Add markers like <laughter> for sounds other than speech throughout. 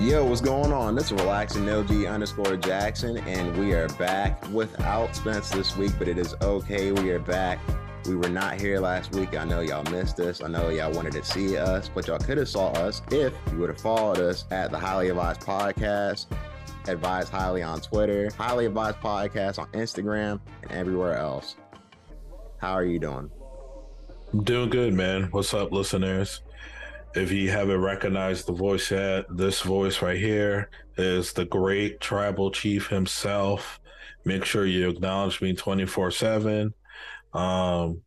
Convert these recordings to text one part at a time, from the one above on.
Yo, what's going on? This is Relaxing LG underscore Jackson, and we are back without Spence this week, but it is okay. We are back. We were not here last week. I know y'all missed us. I know y'all wanted to see us, but y'all could have saw us if you would have followed us at the Highly Advised Podcast, Advised Highly on Twitter, Highly Advised Podcast on Instagram, and everywhere else. How are you doing? I'm doing good, man. What's up, listeners? If you haven't recognized the voice yet, this voice right here is the great tribal chief himself. Make sure you acknowledge me 24 7. Um,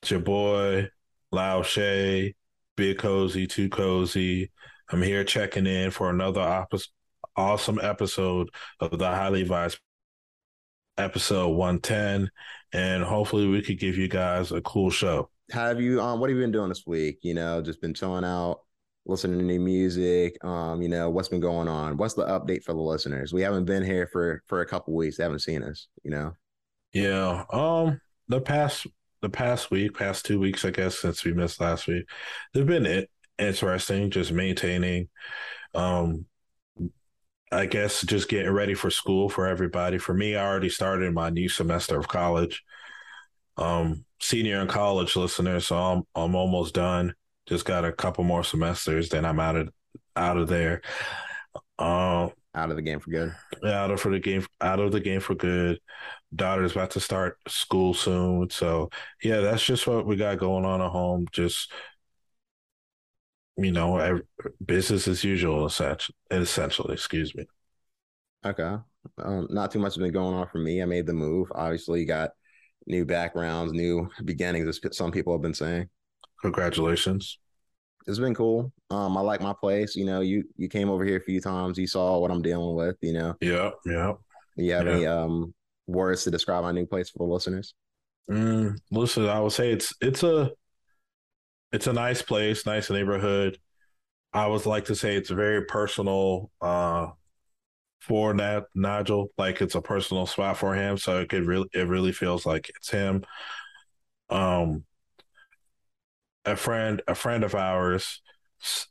it's your boy, Lao Shay, Big Cozy, Too Cozy. I'm here checking in for another op- awesome episode of the Highly Advised episode 110. And hopefully, we could give you guys a cool show how have you um what have you been doing this week? You know, just been chilling out, listening to new music. Um, you know, what's been going on? What's the update for the listeners? We haven't been here for for a couple weeks. They haven't seen us, you know. Yeah. Um the past the past week, past two weeks, I guess, since we missed last week, they've been interesting, just maintaining um I guess just getting ready for school for everybody. For me, I already started my new semester of college. Um, senior in college listener, so I'm I'm almost done. Just got a couple more semesters, then I'm out of out of there. Um, out of the game for good. Out of for the game, out of the game for good. Daughter's about to start school soon, so yeah, that's just what we got going on at home. Just you know, business as usual, essentially. Essentially, excuse me. Okay, um, not too much has been going on for me. I made the move. Obviously, you got new backgrounds, new beginnings, as some people have been saying. Congratulations. It's been cool. Um, I like my place. You know, you you came over here a few times. You saw what I'm dealing with. You know. Yeah, yeah. You have yeah. any um words to describe my new place for the listeners? Mm, listen, I would say it's it's a it's a nice place, nice neighborhood. I would like to say it's very personal. Uh, for that Nigel. Like it's a personal spot for him, so it could really it really feels like it's him. Um, a friend a friend of ours s-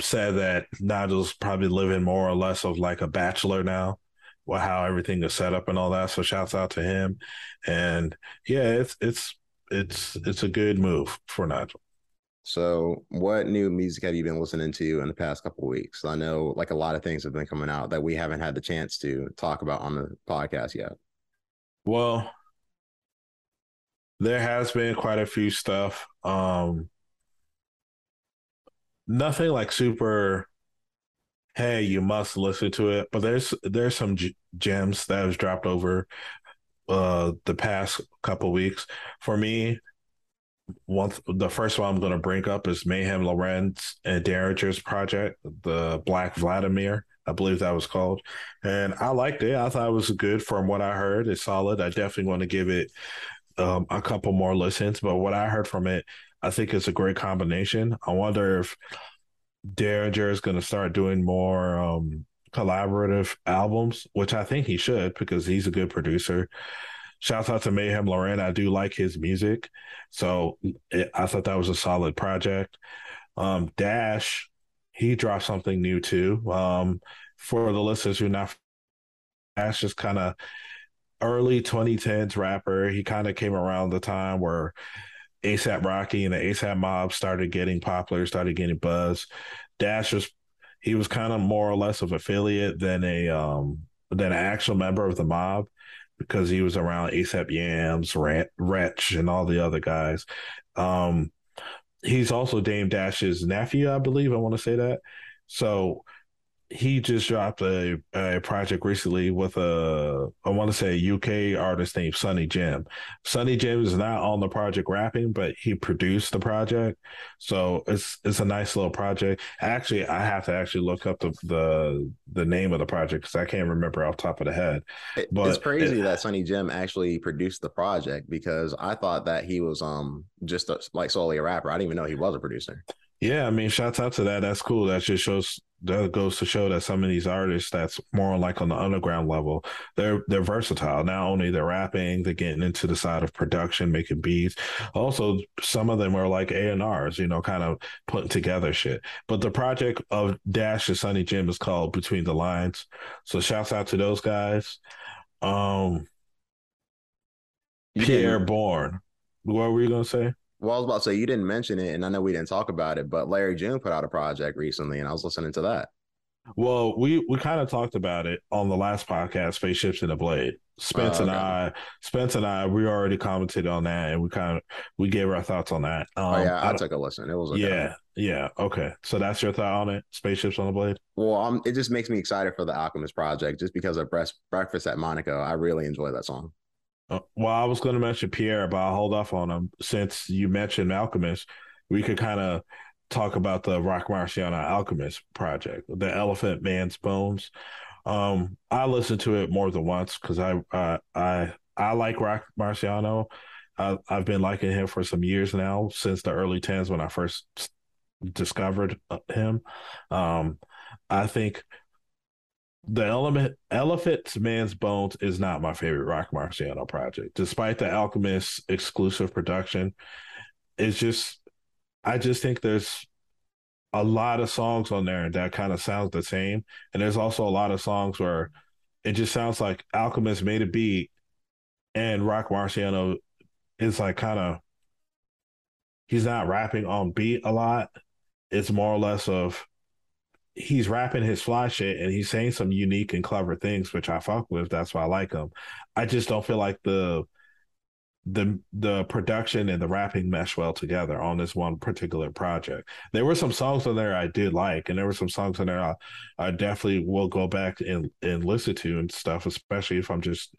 said that Nigel's probably living more or less of like a bachelor now. Well, how everything is set up and all that. So shouts out to him, and yeah, it's it's it's it's a good move for Nigel. So, what new music have you been listening to in the past couple weeks? I know like a lot of things have been coming out that we haven't had the chance to talk about on the podcast yet. Well, there has been quite a few stuff. Um nothing like super hey, you must listen to it, but there's there's some gems that has dropped over uh the past couple weeks. For me, one the first one I'm going to bring up is Meyhem Lauren's and Daringer's project, the Black Vladimir. I believe that was called, and I liked it. I thought it was good from what I heard. It's solid. I definitely want to give it um, a couple more listens, but what I heard from it, I think it's a great combination. I wonder if Derringer is going to start doing more um, collaborative albums, which I think he should because he's a good producer. Shouts out to Meyhem Lauren. I do like his music. So it, I thought that was a solid project. Um, Dash, he dropped something new too. Um, for the listeners who not Dash is kind of early 2010s rapper. He kind of came around the time where ASAP Rocky and the ASAP mob started getting popular, started getting buzz. Dash was he was kind of more or less of affiliate than a um than an actual member of the mob because he was around ASAP Yams, Wretch, and all the other guys. Um, he's also Dame Dash's nephew, I believe. I want to say that. So he just dropped a, a project recently with a I want to say a UK artist named Sonnyjim. Sunny Jim is not on the project rapping, but he produced the project, so it's it's a nice little project. Actually, I have to actually look up the the, the name of the project because I can't remember off top of the head. But it's crazy it, that Sonnyjim actually produced the project because I thought that he was um just a, like solely a rapper. I didn't even know he was a producer. Yeah, I mean, shouts out to that. That's cool. That just shows that goes to show that some of these artists that's more like on the underground level, they're they're versatile. Not only they're rapping, they're getting into the side of production, making beats. Also, some of them are like A and R's, you know, kind of putting together shit. But the project of Dash and Sonnyjim is called Between the Lines. So shouts out to those guys. Um Pi'erre Bourne. What were you gonna say? Well, I was about to say you didn't mention it, and I know we didn't talk about it, but Larry June put out a project recently, and I was listening to that. Well, we we kind of talked about it on the last podcast, Spaceships in a Blade. Spence oh, okay. and I, Spence and I, we already commented on that, and we kind of we gave our thoughts on that. Um, oh yeah, I, I took a listen. It was okay. yeah, yeah, okay. So that's your thought on it, Spaceships on the Blade. Well, um, it just makes me excited for the Alchemist project, just because of Breakfast at Monaco. I really enjoy that song. Uh, well, I was going to mention Pi'erre, but I'll hold off on him since you mentioned Alchemist. We could kind of talk about the Roc Marciano Alchemist project, the Elephant Man's Bones. Um, I listened to it more than once because I, uh, I I like Roc Marciano. I, I've been liking him for some years now, since the early tens when I first discovered uh, him. Um, I think the element Elephant Man's Bones is not my favorite Roc Marciano project, despite the Alchemist exclusive production. It's just I just think there's a lot of songs on there that kind of sounds the same. And there's also a lot of songs where it just sounds like Alchemist made a beat and Roc Marciano is like kind of he's not rapping on beat a lot. It's more or less of he's rapping his fly shit and he's saying some unique and clever things, which I fuck with. That's why I like him. I just don't feel like the the the production and the rapping mesh well together on this one particular project. There were some songs on there I did like, and there were some songs on there I, I definitely will go back and and listen to and stuff, especially if I'm just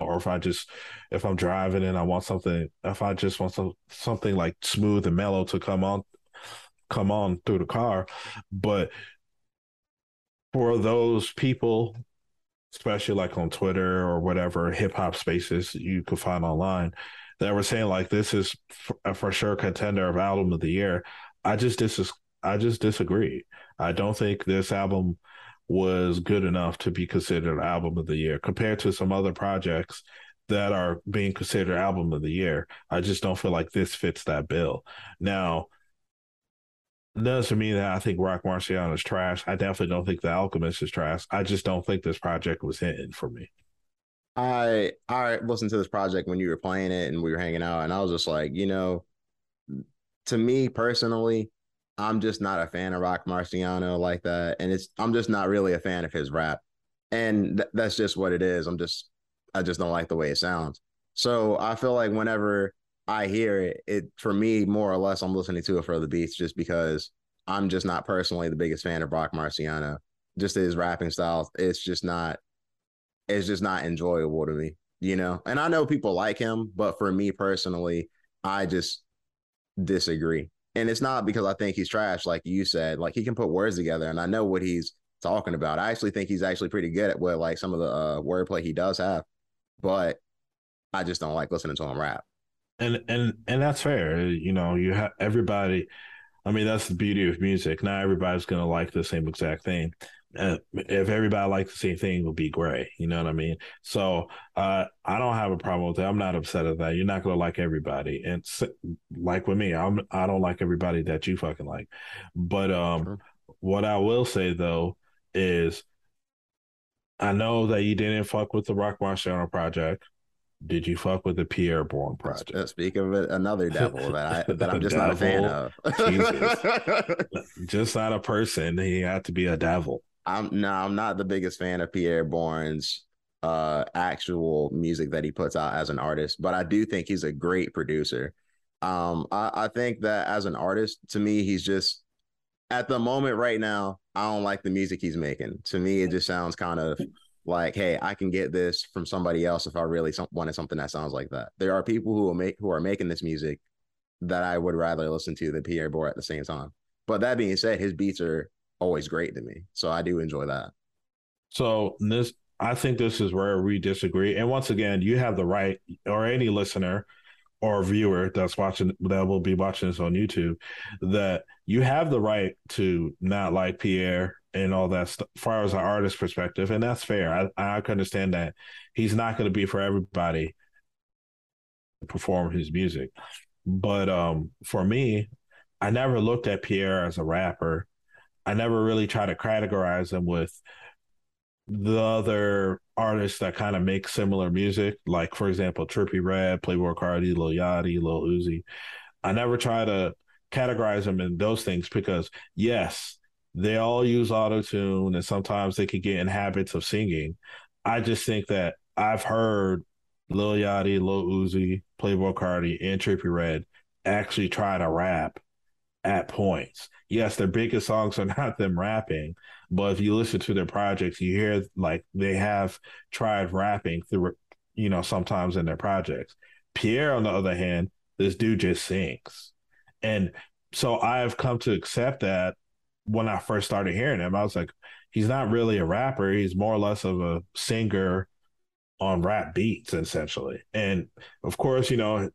or if I just if I'm driving and I want something if I just want some something like smooth and mellow to come on come on through the car. But for those people, especially like on Twitter or whatever hip hop spaces you could find online, that were saying like this is a for sure contender of album of the year. I just dis I just disagree. I don't think this album was good enough to be considered album of the year compared to some other projects that are being considered album of the year. I just don't feel like this fits that bill. Now, doesn't mean that I think Roc Marciano is trash. I definitely don't think The Alchemist is trash. I just don't think this project was hitting for me. I I listened to this project when you were playing it and we were hanging out, and I was just like, you know, to me personally, I'm just not a fan of Roc Marciano like that, and it's I'm just not really a fan of his rap, and th- that's just what it is. I'm just I just don't like the way it sounds. So I feel like whenever I hear it, it for me more or less I'm listening to it for the beats just because I'm just not personally the biggest fan of Roc Marciano. Just his rapping style, it's just not it's just not enjoyable to me, you know. And I know people like him, but for me personally, I just disagree. And it's not because I think he's trash, like you said. Like he can put words together, and I know what he's talking about. I actually think he's actually pretty good at what like some of the uh, wordplay he does have, but I just don't like listening to him rap and and and that's fair. You know, you have everybody. I mean, that's the beauty of music. Not everybody's going to like the same exact thing. Uh, if everybody likes the same thing, it would be great. You know what I mean? So uh, I don't have a problem with that. I'm not upset at that. You're not going to like everybody, and like with me, I'm I don't like everybody that you fucking like. But um, sure. what I will say though is, I know that you didn't fuck with the Roc Marciano project. Did you fuck with the Pi'erre Bourne project? Speak of it, another devil that I <laughs> that I'm just devil, not a fan of. <laughs> <laughs> just not a person. He had to be a devil. I'm no, I'm not the biggest fan of Pi'erre Bourne's uh actual music that he puts out as an artist, but I do think he's a great producer. Um, I, I think that as an artist, to me, he's just at the moment right now, I don't like the music he's making. To me, it just sounds kind of like, hey, I can get this from somebody else if I really wanted something that sounds like that. There are people who make who are making this music that I would rather listen to than Pi'erre Bourne at the same time. But that being said, his beats are always great to me, so I do enjoy that. So this, I think this is where we disagree. And once again, you have the right, or any listener or viewer that's watching that will be watching this on YouTube that you have the right to not like Pi'erre and all that stuff far as an artist perspective and that's fair. I i can understand that. He's not going to be for everybody to perform his music. But um for me i never looked at pierre as a rapper. I never really tried to categorize him with the other artists that kind of make similar music like for example trippie redd playboy carti lil yachty lil uzi. I never try to categorize them in those things because yes they all use auto tune and sometimes they could get in habits of singing. I just think that I've heard Lil Yachty, Lil Uzi, Playboy Carti, and Trippie Redd actually try to rap at points. Yes, their biggest songs are <laughs> not them rapping, but if you listen to their projects, you hear like they have tried rapping through, you know, sometimes in their projects. Pi'erre, on the other hand, this dude just sings. And so I've come to accept that when I first started hearing him, I was like, he's not really a rapper. He's more or less of a singer on rap beats, essentially. And of course, you know,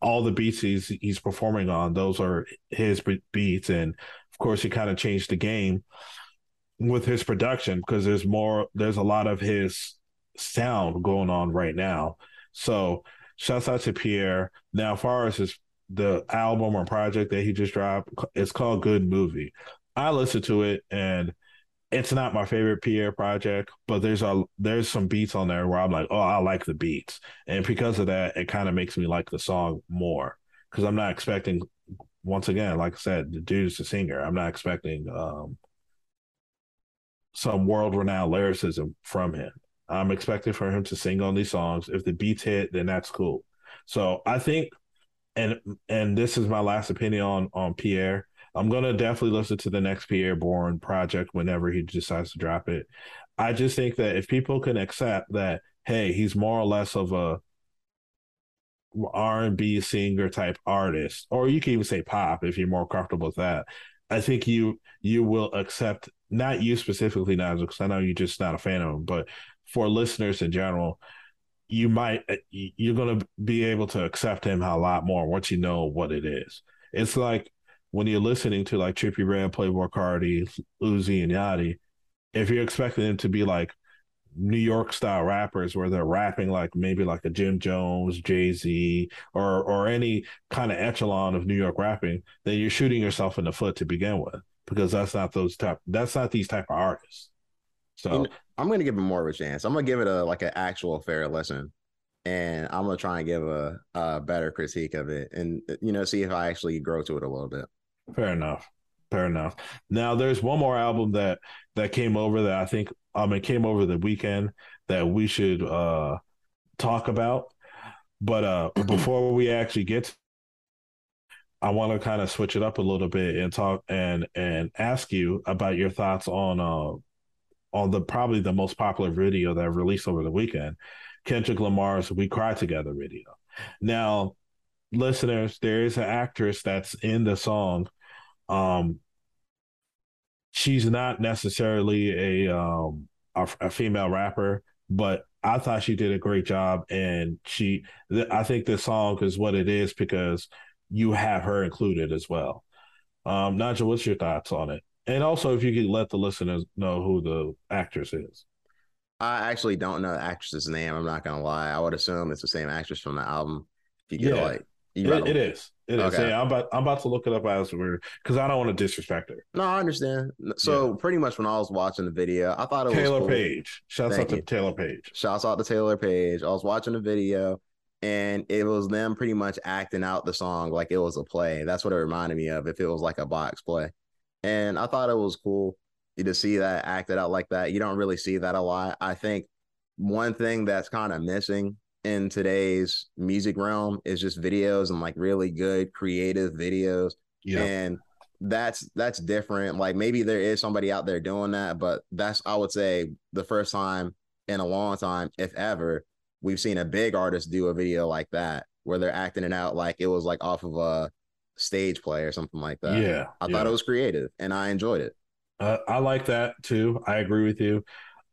all the beats he's he's performing on, those are his beats. And of course, he kind of changed the game with his production because there's more, there's a lot of his sound going on right now. So shouts out to Pi'erre. Now, as far as his the album or project that he just dropped, it's called Good Movie. I listened to it and it's not my favorite Pi'erre project, but there's a there's some beats on there where I'm like, oh, I like the beats, and because of that, it kind of makes me like the song more because I'm not expecting. Once again, like I said, the dude's a singer. I'm not expecting um, some world renowned lyricism from him. I'm expecting for him to sing on these songs. If the beats hit, then that's cool. So I think, and and this is my last opinion on on Pi'erre. I'm gonna definitely listen to the next Pi'erre Bourne project whenever he decides to drop it. I just think that if people can accept that, hey, he's more or less of a R and B singer type artist, or you can even say pop if you're more comfortable with that. I think you you will accept not you specifically, Nigel, because I know you're just not a fan of him, but for listeners in general, you might uh, you're gonna be able to accept him a lot more once you know what it is. It's like when you're listening to like Trippie Redd, Playboy Carti, Uzi, and Yachty, if you're expecting them to be like New York style rappers where they're rapping like maybe like a Jim Jones, Jay Z, or or any kind of echelon of New York rapping, then you're shooting yourself in the foot to begin with because that's not those type that's not these type of artists. So I'm gonna give it more of a chance. I'm gonna give it a like an actual fair listen, and I'm gonna try and give a, a better critique of it, and you know see if I actually grow to it a little bit. Fair enough. Fair enough. Now there's one more album that that came over that I think um it came over the weekend that we should uh talk about. But uh <clears throat> before we actually get to, I want to kind of switch it up a little bit and talk and and ask you about your thoughts on uh on the probably the most popular video that released over the weekend, Kendrick Lamar's "We Cry Together" video. Now, listeners, there is an actress that's in the song. Um, she's not necessarily a um a, a, female rapper, but I thought she did a great job, and she. Th- I think this song is what it is because you have her included as well. Um, Nigel, what's your thoughts on it? And also, if you could let the listeners know who the actress is. I actually don't know the actress's name. I'm not gonna lie. I would assume it's the same actress from the album. If you could yeah. like it, it is. It is. Okay. Yeah, I'm about I'm about to look it up as we're because I don't want to disrespect her. No, I understand. So yeah. pretty much when I was watching the video, I thought it Taylor was Taylour Paige. Shouts Thank out you. to Taylour Paige. Shouts out to Taylour Paige. I was watching the video and it was them pretty much acting out the song like it was a play. That's what it reminded me of if it was like a box play. And I thought it was cool to see that acted out like that. You don't really see that a lot. I think one thing that's kind of missing in today's music realm is just videos and like really good creative videos. Yeah. And that's that's different. Like maybe there is somebody out there doing that, but that's I would say the first time in a long time, if ever, we've seen a big artist do a video like that where they're acting it out like it was like off of a stage play or something like that. Yeah. I yeah. thought it was creative and I enjoyed it. Uh, I like that too. I agree with you.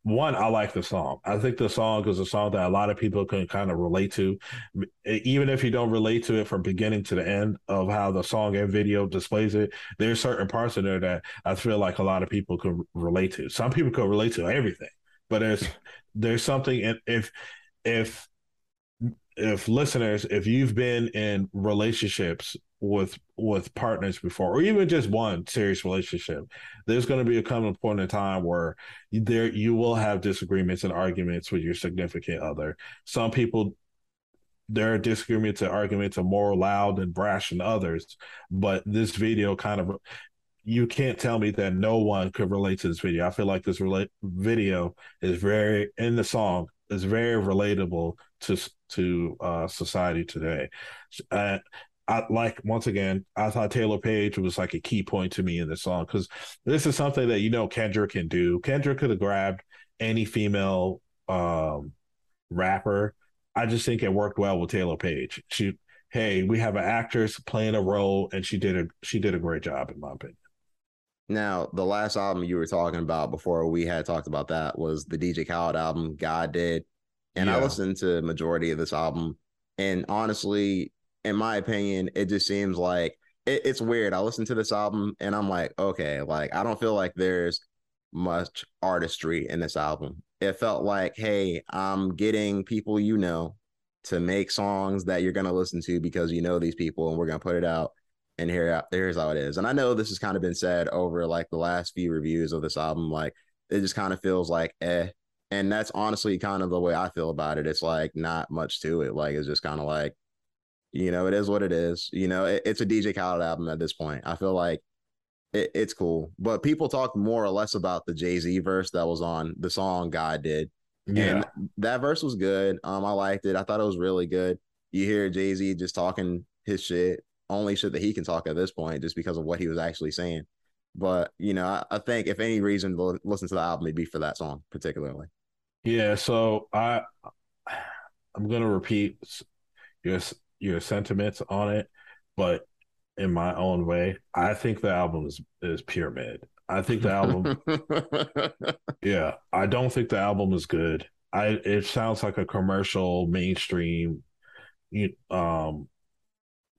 One, I like the song. I think the song is a song that a lot of people can kind of relate to, even if you don't relate to it from beginning to the end of how the song and video displays it. There's certain parts in there that I feel like a lot of people can relate to. Some people can relate to everything, but there's there's something. If if if listeners, if you've been in relationships with with partners before, or even just one serious relationship, there's going to be a coming point in time where there you will have disagreements and arguments with your significant other. Some people their disagreements and arguments are more loud and brash than others, but this video kind of you can't tell me that no one could relate to this video. I feel like this relate video is very in the song is very relatable to to uh, society today. Uh, I like once again, I thought Taylour Paige was like a key point to me in the song because this is something that you know Kendrick can do. Kendrick could have grabbed any female um, rapper. I just think it worked well with Taylour Paige. She, hey, we have an actress playing a role, and she did a she did a great job in my opinion. Now, the last album you were talking about before we had talked about that was the DJ Khaled album, God Did. And yeah. I listened to majority of this album. And honestly, in my opinion, it just seems like it, it's weird. I listen to this album and I'm like, okay, like I don't feel like there's much artistry in this album. It felt like, hey, I'm getting people you know to make songs that you're gonna listen to because you know these people and we're gonna put it out and here here's how it is. And I know this has kind of been said over like the last few reviews of this album. Like it just kind of feels like eh. And that's honestly kind of the way I feel about it. It's like not much to it. Like it's just kind of like, you know, it is what it is. You know, it, it's a DJ Khaled album at this point. I feel like it, it's cool. But people talk more or less about the Jay Z verse that was on the song God did. Yeah. And that verse was good. Um, I liked it. I thought it was really good. You hear Jay Z just talking his shit only shit that he can talk at this point just because of what he was actually saying. But you know, I, I think if any reason to listen to the album, it'd be for that song particularly. Yeah, so I I'm gonna repeat your your sentiments on it, but in my own way, I think the album is is pyramid. I think the album, <laughs> yeah, I don't think the album is good. I it sounds like a commercial mainstream, You, um,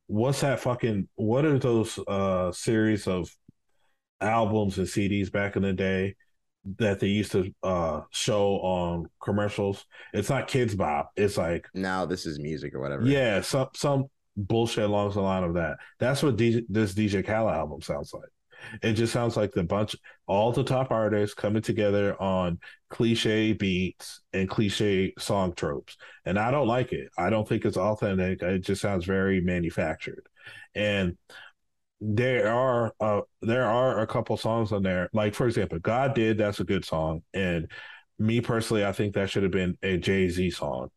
what's that fucking what are those uh series of albums and CDs back in the day that they used to uh show on commercials? It's not Kidz Bop. It's like now this is music or whatever. Yeah, some some bullshit along the line of that. That's what DJ, this DJ Khaled album sounds like. It just sounds like the bunch, all the top artists coming together on cliche beats and cliche song tropes. And I don't like it. I don't think it's authentic. It just sounds very manufactured. And there are uh, there are a couple songs on there. Like for example, God did that's a good song. And me personally, I think that should have been a Jay Z song.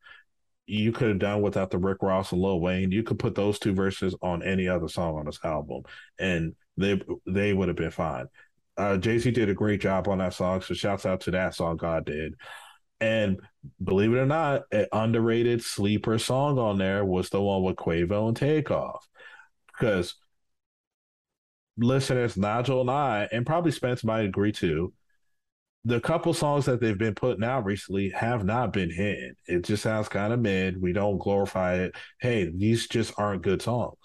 You could have done without the Rick Ross and Lil Wayne. You could put those two verses on any other song on this album, and they they would have been fine. Uh, Jay Z did a great job on that song, so shouts out to that song God did. And believe it or not, an underrated sleeper song on there was the one with Quavo and Takeoff, because listeners Nigel and I, and probably Spence might agree too. The couple songs that they've been putting out recently have not been hit. It just sounds kind of mid. We don't glorify it. Hey, these just aren't good songs.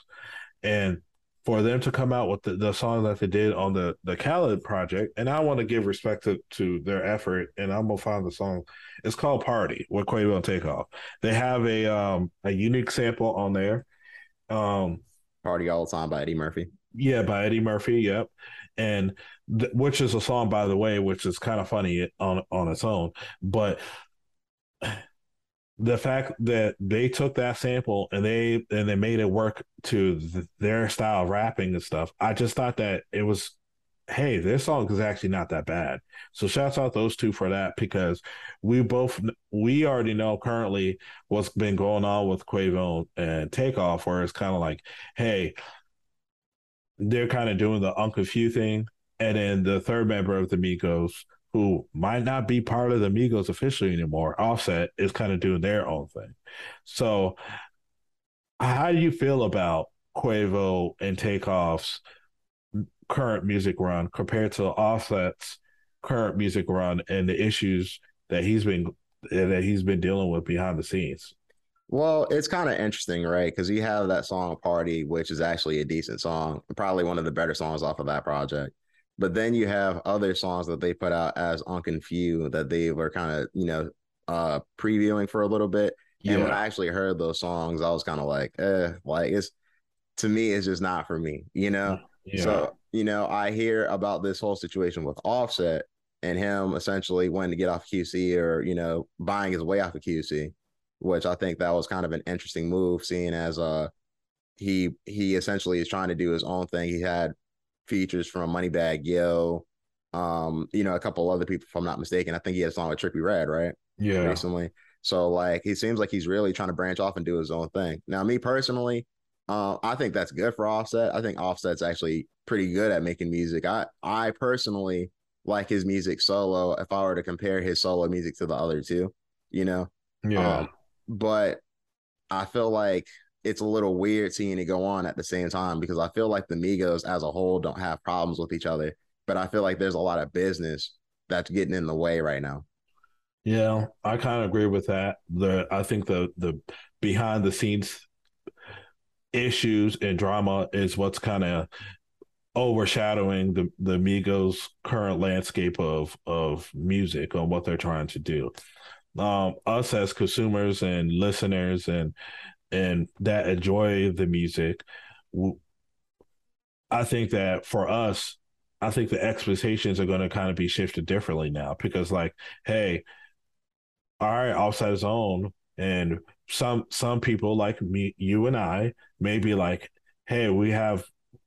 And for them to come out with the, the song that they did on the the Khaled project, and I want to give respect to, to their effort, and I'm gonna find the song. It's called "Party" with Quavo and Takeoff. They have a um a unique sample on there. Um, "Party All the Time" by Eddie Murphy. Yeah, by Eddie Murphy. Yep, and th- which is a song, by the way, which is kind of funny on on its own, but the fact that they took that sample and they and they made it work to th- their style of rapping and stuff i just thought that it was hey this song is actually not that bad so shouts out those two for that because we both we already know currently what's been going on with quavo and takeoff where it's kind of like hey they're kind of doing the uncle few thing and then the third member of the migos who might not be part of the Migos officially anymore, Offset is kind of doing their own thing. So, how do you feel about Quavo and Takeoff's current music run compared to Offset's current music run and the issues that he's been that he's been dealing with behind the scenes. Well, it's kind of interesting, right? Because you have that song "Party," which is actually a decent song, probably one of the better songs off of that project. But then you have other songs that they put out as Unc & Phew that they were kind of, you know, uh previewing for a little bit. Yeah. And when I actually heard those songs, I was kind of like, eh, like it's to me, it's just not for me, you know? Yeah. So, you know, I hear about this whole situation with Offset and him essentially wanting to get off QC or, you know, buying his way off of QC, which I think that was kind of an interesting move, seeing as uh he he essentially is trying to do his own thing. He had features from Moneybagg Yo, um, you know, a couple other people, if I'm not mistaken. I think he had a song with Trippie Redd, right? Yeah. Recently. So like he seems like he's really trying to branch off and do his own thing. Now, me personally, uh, I think that's good for Offset. I think Offset's actually pretty good at making music. I I personally like his music solo. If I were to compare his solo music to the other two, you know, yeah. Um, but I feel like it's a little weird seeing it go on at the same time because I feel like the Migos as a whole don't have problems with each other, but I feel like there's a lot of business that's getting in the way right now. Yeah, I kind of agree with that. The I think the the behind the scenes issues and drama is what's kind of overshadowing the the Migos current landscape of of music on what they're trying to do. Um, us as consumers and listeners and and that enjoy the music, I think that for us, I think the expectations are going to kind of be shifted differently now because, like, hey, all right, Offset Zone, and some some people like me, you and I, may be like, hey, we have,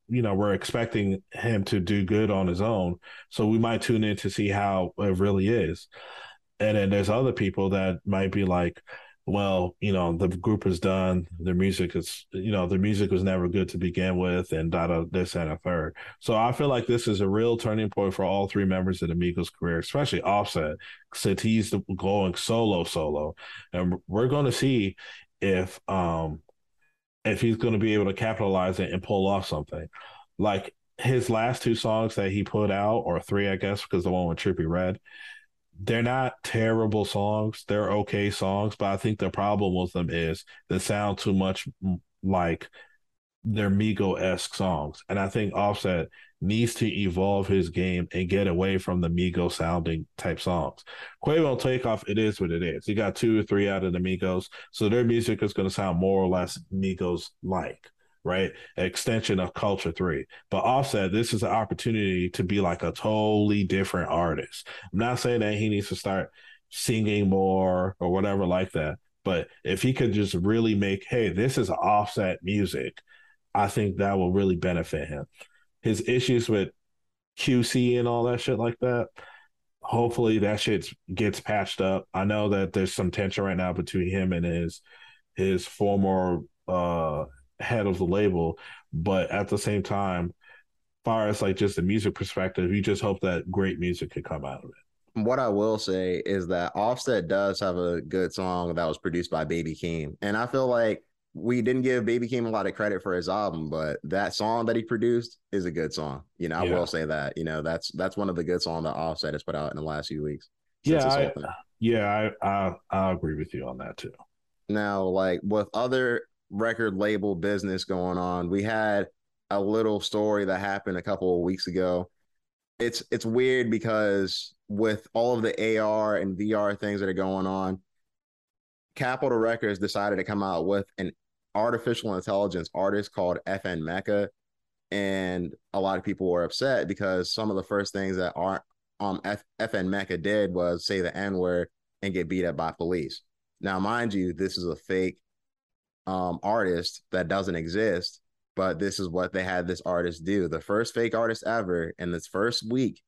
you know, we're expecting him to do good on his own, so we might tune in to see how it really is, and then there's other people that might be like, well, you know, the group is done. Their music is, you know, their music was never good to begin with, and da da this and a third. So I feel like this is a real turning point for all three members of Migos' career, especially Offset, since he's going solo solo, and we're going to see if um if he's going to be able to capitalize it and pull off something like his last two songs that he put out, or three, I guess, because the one with Trippie Redd they're not terrible songs. They're okay songs, but I think the problem with them is they sound too much like they're Migo esque songs. And I think Offset needs to evolve his game and get away from the Migo sounding type songs. Quavo and Takeoff, it is what it is. You got two or three out of the Migos, so their music is going to sound more or less Migos like right? Extension of Culture 3. But Offset, this is an opportunity to be like a totally different artist. I'm not saying that he needs to start singing more or whatever like that. But if he could just really make, hey, this is offset music, I think that will really benefit him. His issues with QC and all that shit like that, hopefully that shit gets patched up. I know that there's some tension right now between him and his his former uh head of the label, but at the same time, far as like just the music perspective, you just hope that great music could come out of it. What I will say is that Offset does have a good song that was produced by Baby Keem. And I feel like we didn't give Baby Keem a lot of credit for his album, but that song that he produced is a good song. You know, I yeah. will say that. You know, that's that's one of the good songs that Offset has put out in the last few weeks. Yeah, I, yeah, I, I I agree with you on that too. Now, like with other record label business going on. We had a little story that happened a couple of weeks ago. It's it's weird because with all of the AR and VR things that are going on, Capitol Records decided to come out with an artificial intelligence artist called FN Meka. And a lot of people were upset because some of the first things that are um F- FN Meka did was say the N word and get beat up by police. Now, mind you, this is a fake um, artist that doesn't exist, but this is what they had this artist do. The first fake artist ever in this first week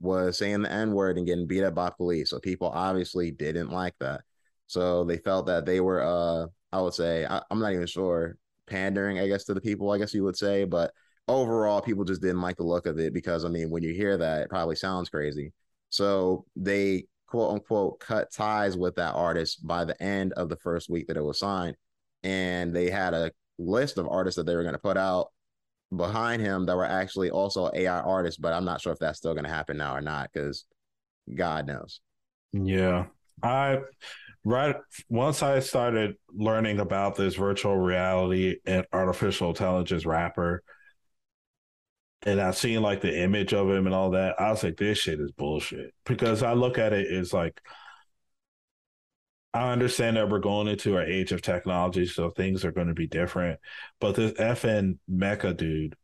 was saying the N word and getting beat up by police. So people obviously didn't like that. So they felt that they were, uh, I would say, I, I'm not even sure, pandering, I guess, to the people, I guess you would say. But overall, people just didn't like the look of it because, I mean, when you hear that, it probably sounds crazy. So they quote unquote cut ties with that artist by the end of the first week that it was signed and they had a list of artists that they were going to put out behind him that were actually also AI artists, but I'm not sure if that's still going to happen now or not because God knows. Yeah. I right once I started learning about this virtual reality and artificial intelligence rapper, and I seen like the image of him and all that, I was like, this shit is bullshit. Because I look at it like I understand that we're going into an age of technology, so things are going to be different. But this FN Meka dude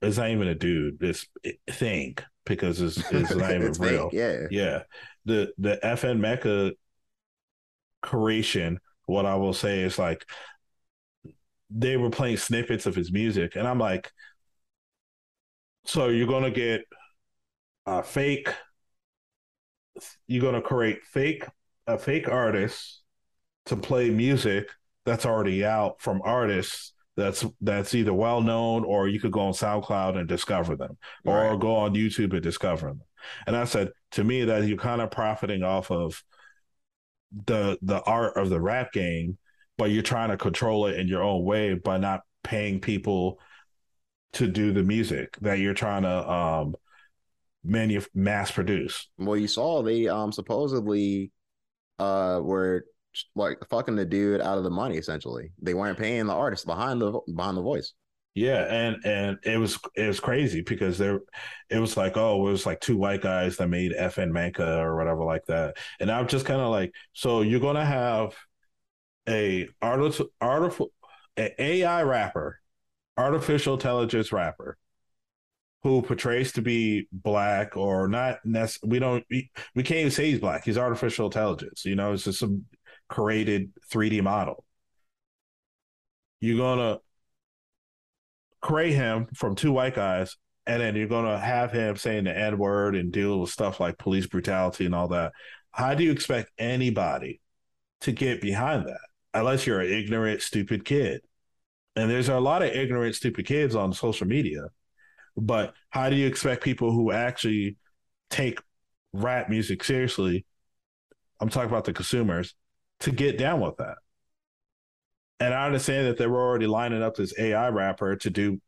is not even a dude. This thing because it's, <laughs> it's not even it's real. Yeah, yeah. The the FN Meka creation. What I will say is like they were playing snippets of his music, and I'm like, so you're gonna get a fake. You're gonna create fake a fake artist to play music that's already out from artists that's that's either well known or you could go on SoundCloud and discover them right. or go on YouTube and discover them. And I said to me that you're kind of profiting off of the the art of the rap game, but you're trying to control it in your own way by not paying people to do the music that you're trying to um manu- mass produce. Well, you saw they um supposedly uh were like fucking the dude out of the money essentially. They weren't paying the artist behind the behind the voice. Yeah, and and it was it was crazy because there, it was like oh it was like two white guys that made FN Meka or whatever like that, and I'm just kind of like so you're gonna have a artificial artificial AI rapper, artificial intelligence rapper, who portrays to be black or not. Nec- we don't we, we can't even say he's black. He's artificial intelligence. You know, it's just some created 3D model. You're gonna create him from two white guys, and then you're gonna have him saying the N word and deal with stuff like police brutality and all that. How do you expect anybody to get behind that unless you're an ignorant, stupid kid? And there's a lot of ignorant, stupid kids on social media. But how do you expect people who actually take rap music seriously? I'm talking about the consumers to get down with that. And I understand that they were already lining up this AI rapper to do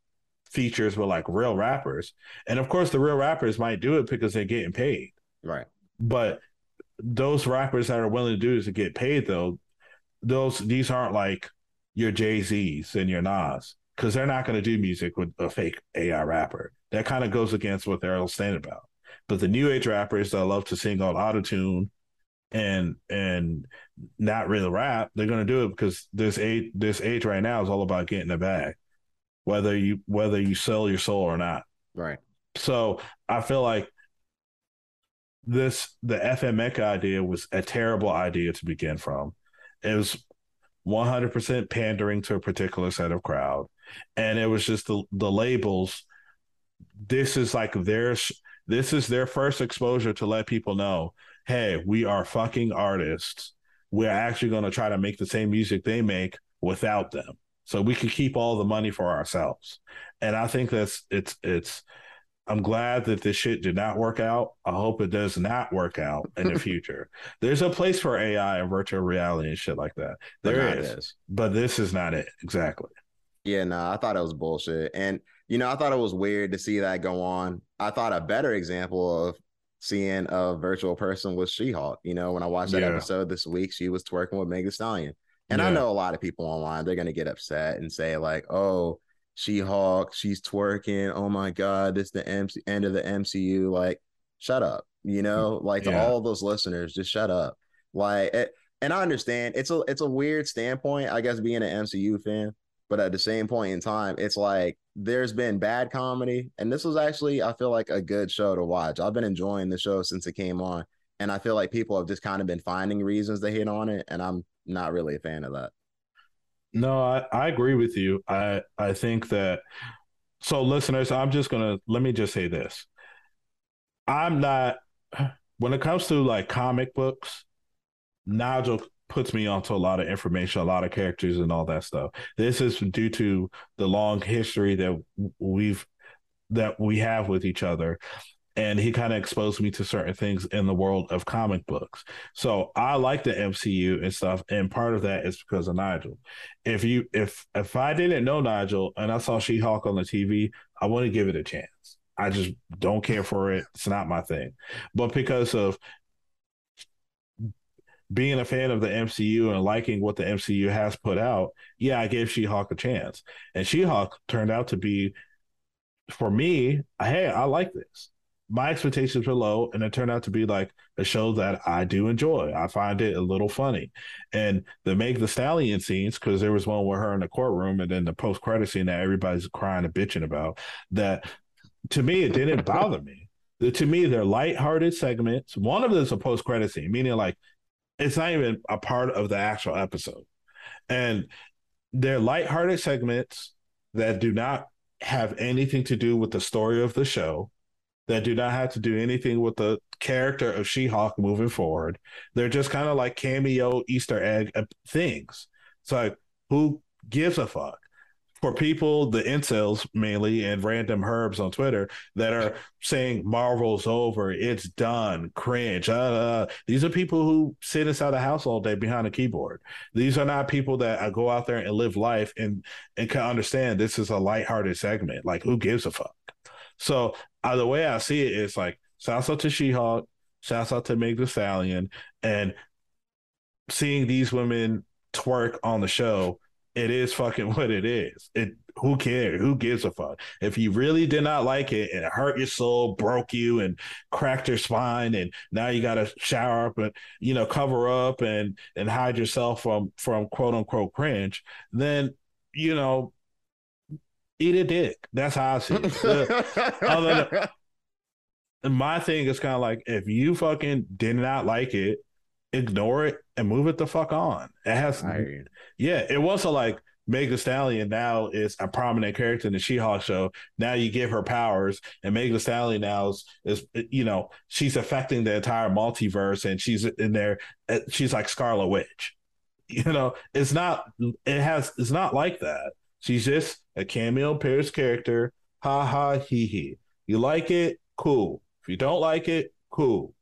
features with like real rappers. And of course, the real rappers might do it because they're getting paid. Right. But those rappers that are willing to do this to get paid, though, those these aren't like your Jay Z's and your Nas because they're not going to do music with a fake AI rapper. That kind of goes against what they're all standing about. But the new age rappers that love to sing on autotune and and not really rap, they're gonna do it because this age this age right now is all about getting the bag, whether you whether you sell your soul or not. Right. So I feel like this the Meka idea was a terrible idea to begin from. It was 100% pandering to a particular set of crowd, and it was just the the labels. This is like their this is their first exposure to let people know hey, we are fucking artists. We're actually going to try to make the same music they make without them. So we can keep all the money for ourselves. And I think that's it's it's I'm glad that this shit did not work out. I hope it does not work out in the <laughs> future. There's a place for AI and virtual reality and shit like that. There is, is, but this is not it exactly. Yeah, no, nah, I thought it was bullshit. And you know, I thought it was weird to see that go on. I thought a better example of seeing a virtual person with She-Hulk. You know, when I watched that yeah. episode this week, she was twerking with Meg Stallion. And yeah. I know a lot of people online, they're gonna get upset and say, like, oh, She-Hulk, she's twerking. Oh my God, this the MC- end of the MCU. Like, shut up. You know, like yeah. to all those listeners, just shut up. Like it, and I understand it's a it's a weird standpoint, I guess, being an MCU fan. But at the same point in time, it's like there's been bad comedy, and this was actually I feel like a good show to watch. I've been enjoying the show since it came on, and I feel like people have just kind of been finding reasons to hate on it, and I'm not really a fan of that. No, I, I agree with you. I I think that so listeners, I'm just gonna let me just say this. I'm not when it comes to like comic books, Nigel puts me onto a lot of information, a lot of characters, and all that stuff. This is due to the long history that we've that we have with each other. And he kind of exposed me to certain things in the world of comic books. So I like the MCU and stuff. And part of that is because of Nigel. If you if if I didn't know Nigel and I saw She-Hulk on the TV, I wouldn't give it a chance. I just don't care for it. It's not my thing. But because of being a fan of the MCU and liking what the MCU has put out, yeah, I gave She Hulk a chance. And She Hulk turned out to be, for me, hey, I like this. My expectations were low, and it turned out to be like a show that I do enjoy. I find it a little funny. And the Meg Thee Stallion scenes, because there was one with her in the courtroom and then the post credit scene that everybody's crying and bitching about, that to me, it didn't bother me. To me, they're light-hearted segments. One of them is a post-credit scene, meaning like it's not even a part of the actual episode. And they're light-hearted segments that do not have anything to do with the story of the show, that do not have to do anything with the character of She-Hulk moving forward. They're just kind of like cameo Easter egg uh, things. It's like who gives a fuck? For people, the incels mainly, and random herbs on Twitter that are saying Marvel's over, it's done, cringe. Uh, these are people who sit inside the house all day behind a keyboard. These are not people that go out there and live life and and can understand this is a lighthearted segment. Like, who gives a fuck? So uh, the way I see it is like, shouts out to She-Hulk, shouts out to Meg Thee Stallion, and seeing these women twerk on the show it is fucking what it is. It who cares? Who gives a fuck? If you really did not like it and it hurt your soul, broke you, and cracked your spine, and now you got to shower up and you know cover up and and hide yourself from from quote unquote cringe, then you know eat a dick. That's how I see it. <laughs> Other than, my thing is kind of like if you fucking did not like it, ignore it and move it the fuck on. It has, yeah, it wasn't like Meg Stallion now is a prominent character in the She-Hulk show. Now you give her powers, and Meg Stallion now is, is you know she's affecting the entire multiverse, and she's in there. Uh, she's like Scarlet Witch. You know, it's not. It has. It's not like that. She's just a cameo appearance character. Ha ha he he. You like it? Cool. If you don't like it, cool.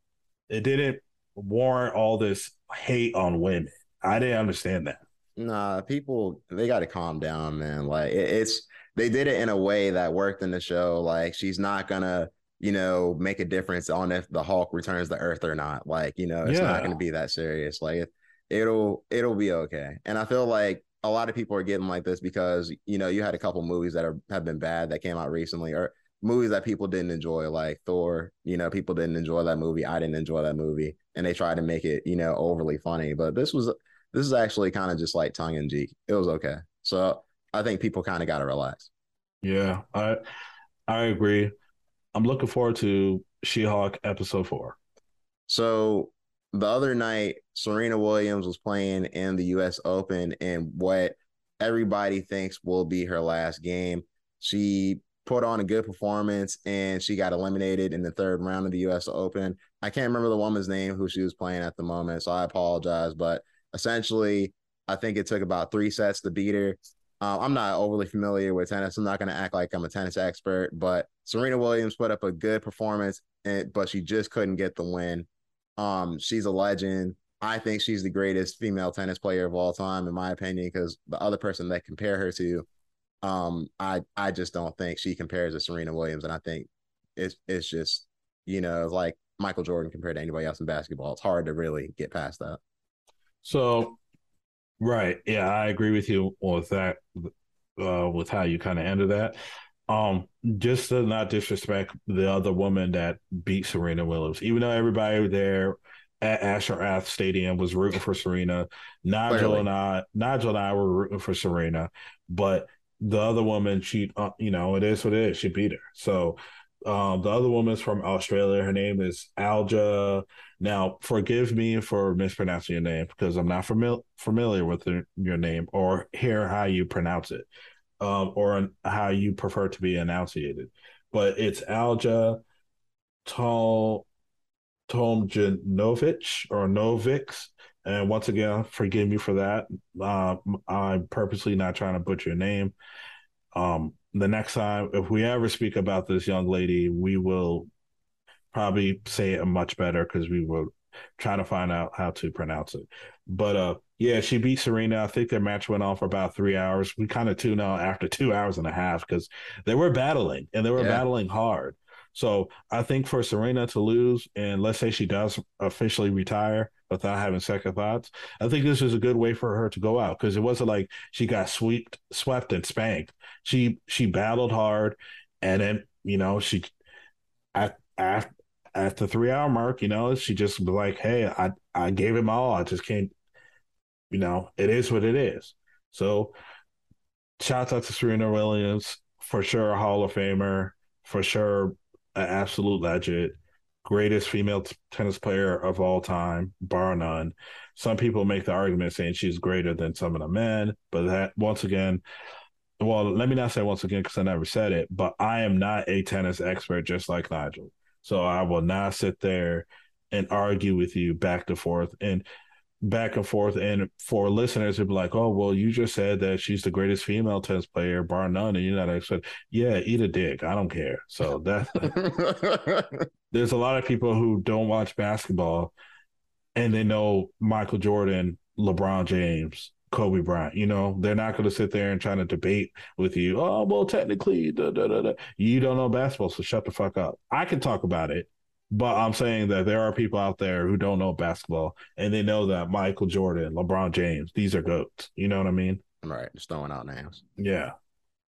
It didn't warrant all this hate on women. I didn't understand that. Nah, people they got to calm down, man. Like it, it's they did it in a way that worked in the show. Like she's not gonna, you know, make a difference on if the Hulk returns to Earth or not. Like you know, it's yeah. not gonna be that serious. Like it, it'll it'll be okay. And I feel like a lot of people are getting like this because you know you had a couple movies that are have been bad that came out recently, or movies that people didn't enjoy, like Thor. You know, people didn't enjoy that movie. I didn't enjoy that movie, and they tried to make it, you know, overly funny. But this was this is actually kind of just like tongue in cheek. It was okay. So I think people kind of got to relax. Yeah, I I agree. I'm looking forward to She-Hulk episode four. So the other night, Serena Williams was playing in the U.S. Open and what everybody thinks will be her last game. She put on a good performance and she got eliminated in the third round of the US Open. I can't remember the woman's name who she was playing at the moment, so I apologize. But essentially, I think it took about three sets to beat her. Uh, I'm not overly familiar with tennis. I'm not going to act like I'm a tennis expert, but Serena Williams put up a good performance, and, but she just couldn't get the win. Um, she's a legend. I think she's the greatest female tennis player of all time, in my opinion, because the other person that compare her to um, I I just don't think she compares to Serena Williams, and I think it's it's just you know like Michael Jordan compared to anybody else in basketball. It's hard to really get past that. So, right, yeah, I agree with you with that. Uh, with how you kind of ended that. Um, just to not disrespect the other woman that beat Serena Williams, even though everybody there at Ashford Stadium was rooting for Serena. Nigel Clearly. and I, Nigel and I were rooting for Serena, but the other woman, she, uh, you know, it is what it is. She beat her. So um, the other woman's from Australia. Her name is Alja. Now, forgive me for mispronouncing your name because I'm not familiar familiar with the, your name or hear how you pronounce it, um, or how you prefer to be enunciated. But it's Alja Tol Tomjanovic or Novix. And once again, forgive me for that. Uh, I'm purposely not trying to butcher your name. Um, the next time, if we ever speak about this young lady, we will probably say it much better because we will try to find out how to pronounce it. But uh, yeah, she beat Serena. I think their match went on for about three hours. We kind of tuned out after <laughs> two hours and a half because they were battling and they were yeah. battling hard. So I think for Serena to lose, and let's say she does officially retire without having second thoughts, I think this is a good way for her to go out because it wasn't like she got swept, swept and spanked. She she battled hard, and then you know she at at at the three hour mark, you know, she just was like, "Hey, I I gave him all. I just can't." You know, it is what it is. So, shouts out to Serena Williams for sure, Hall of Famer for sure, an absolute legend, greatest female t- tennis player of all time, bar none. Some people make the argument saying she's greater than some of the men, but that once again, well, let me not say once again because I never said it, but I am not a tennis expert, just like Nigel. So I will not sit there and argue with you back and forth. And back and forth. And for listeners, it'd be like, oh, well, you just said that she's the greatest female tennis player, bar none, and you're not expert. Yeah, eat a dick. I don't care. So that <laughs> there's a lot of people who don't watch basketball and they know Michael Jordan, LeBron James, Kobe Bryant. You know, they're not going to sit there and try to debate with you. Oh, well, technically, da, da, da, you don't know basketball, so shut the fuck up. I can talk about it but I'm saying that there are people out there who don't know basketball and they know that Michael Jordan, LeBron James, these are goats. You know what I mean? Right. Just throwing out names. Yeah.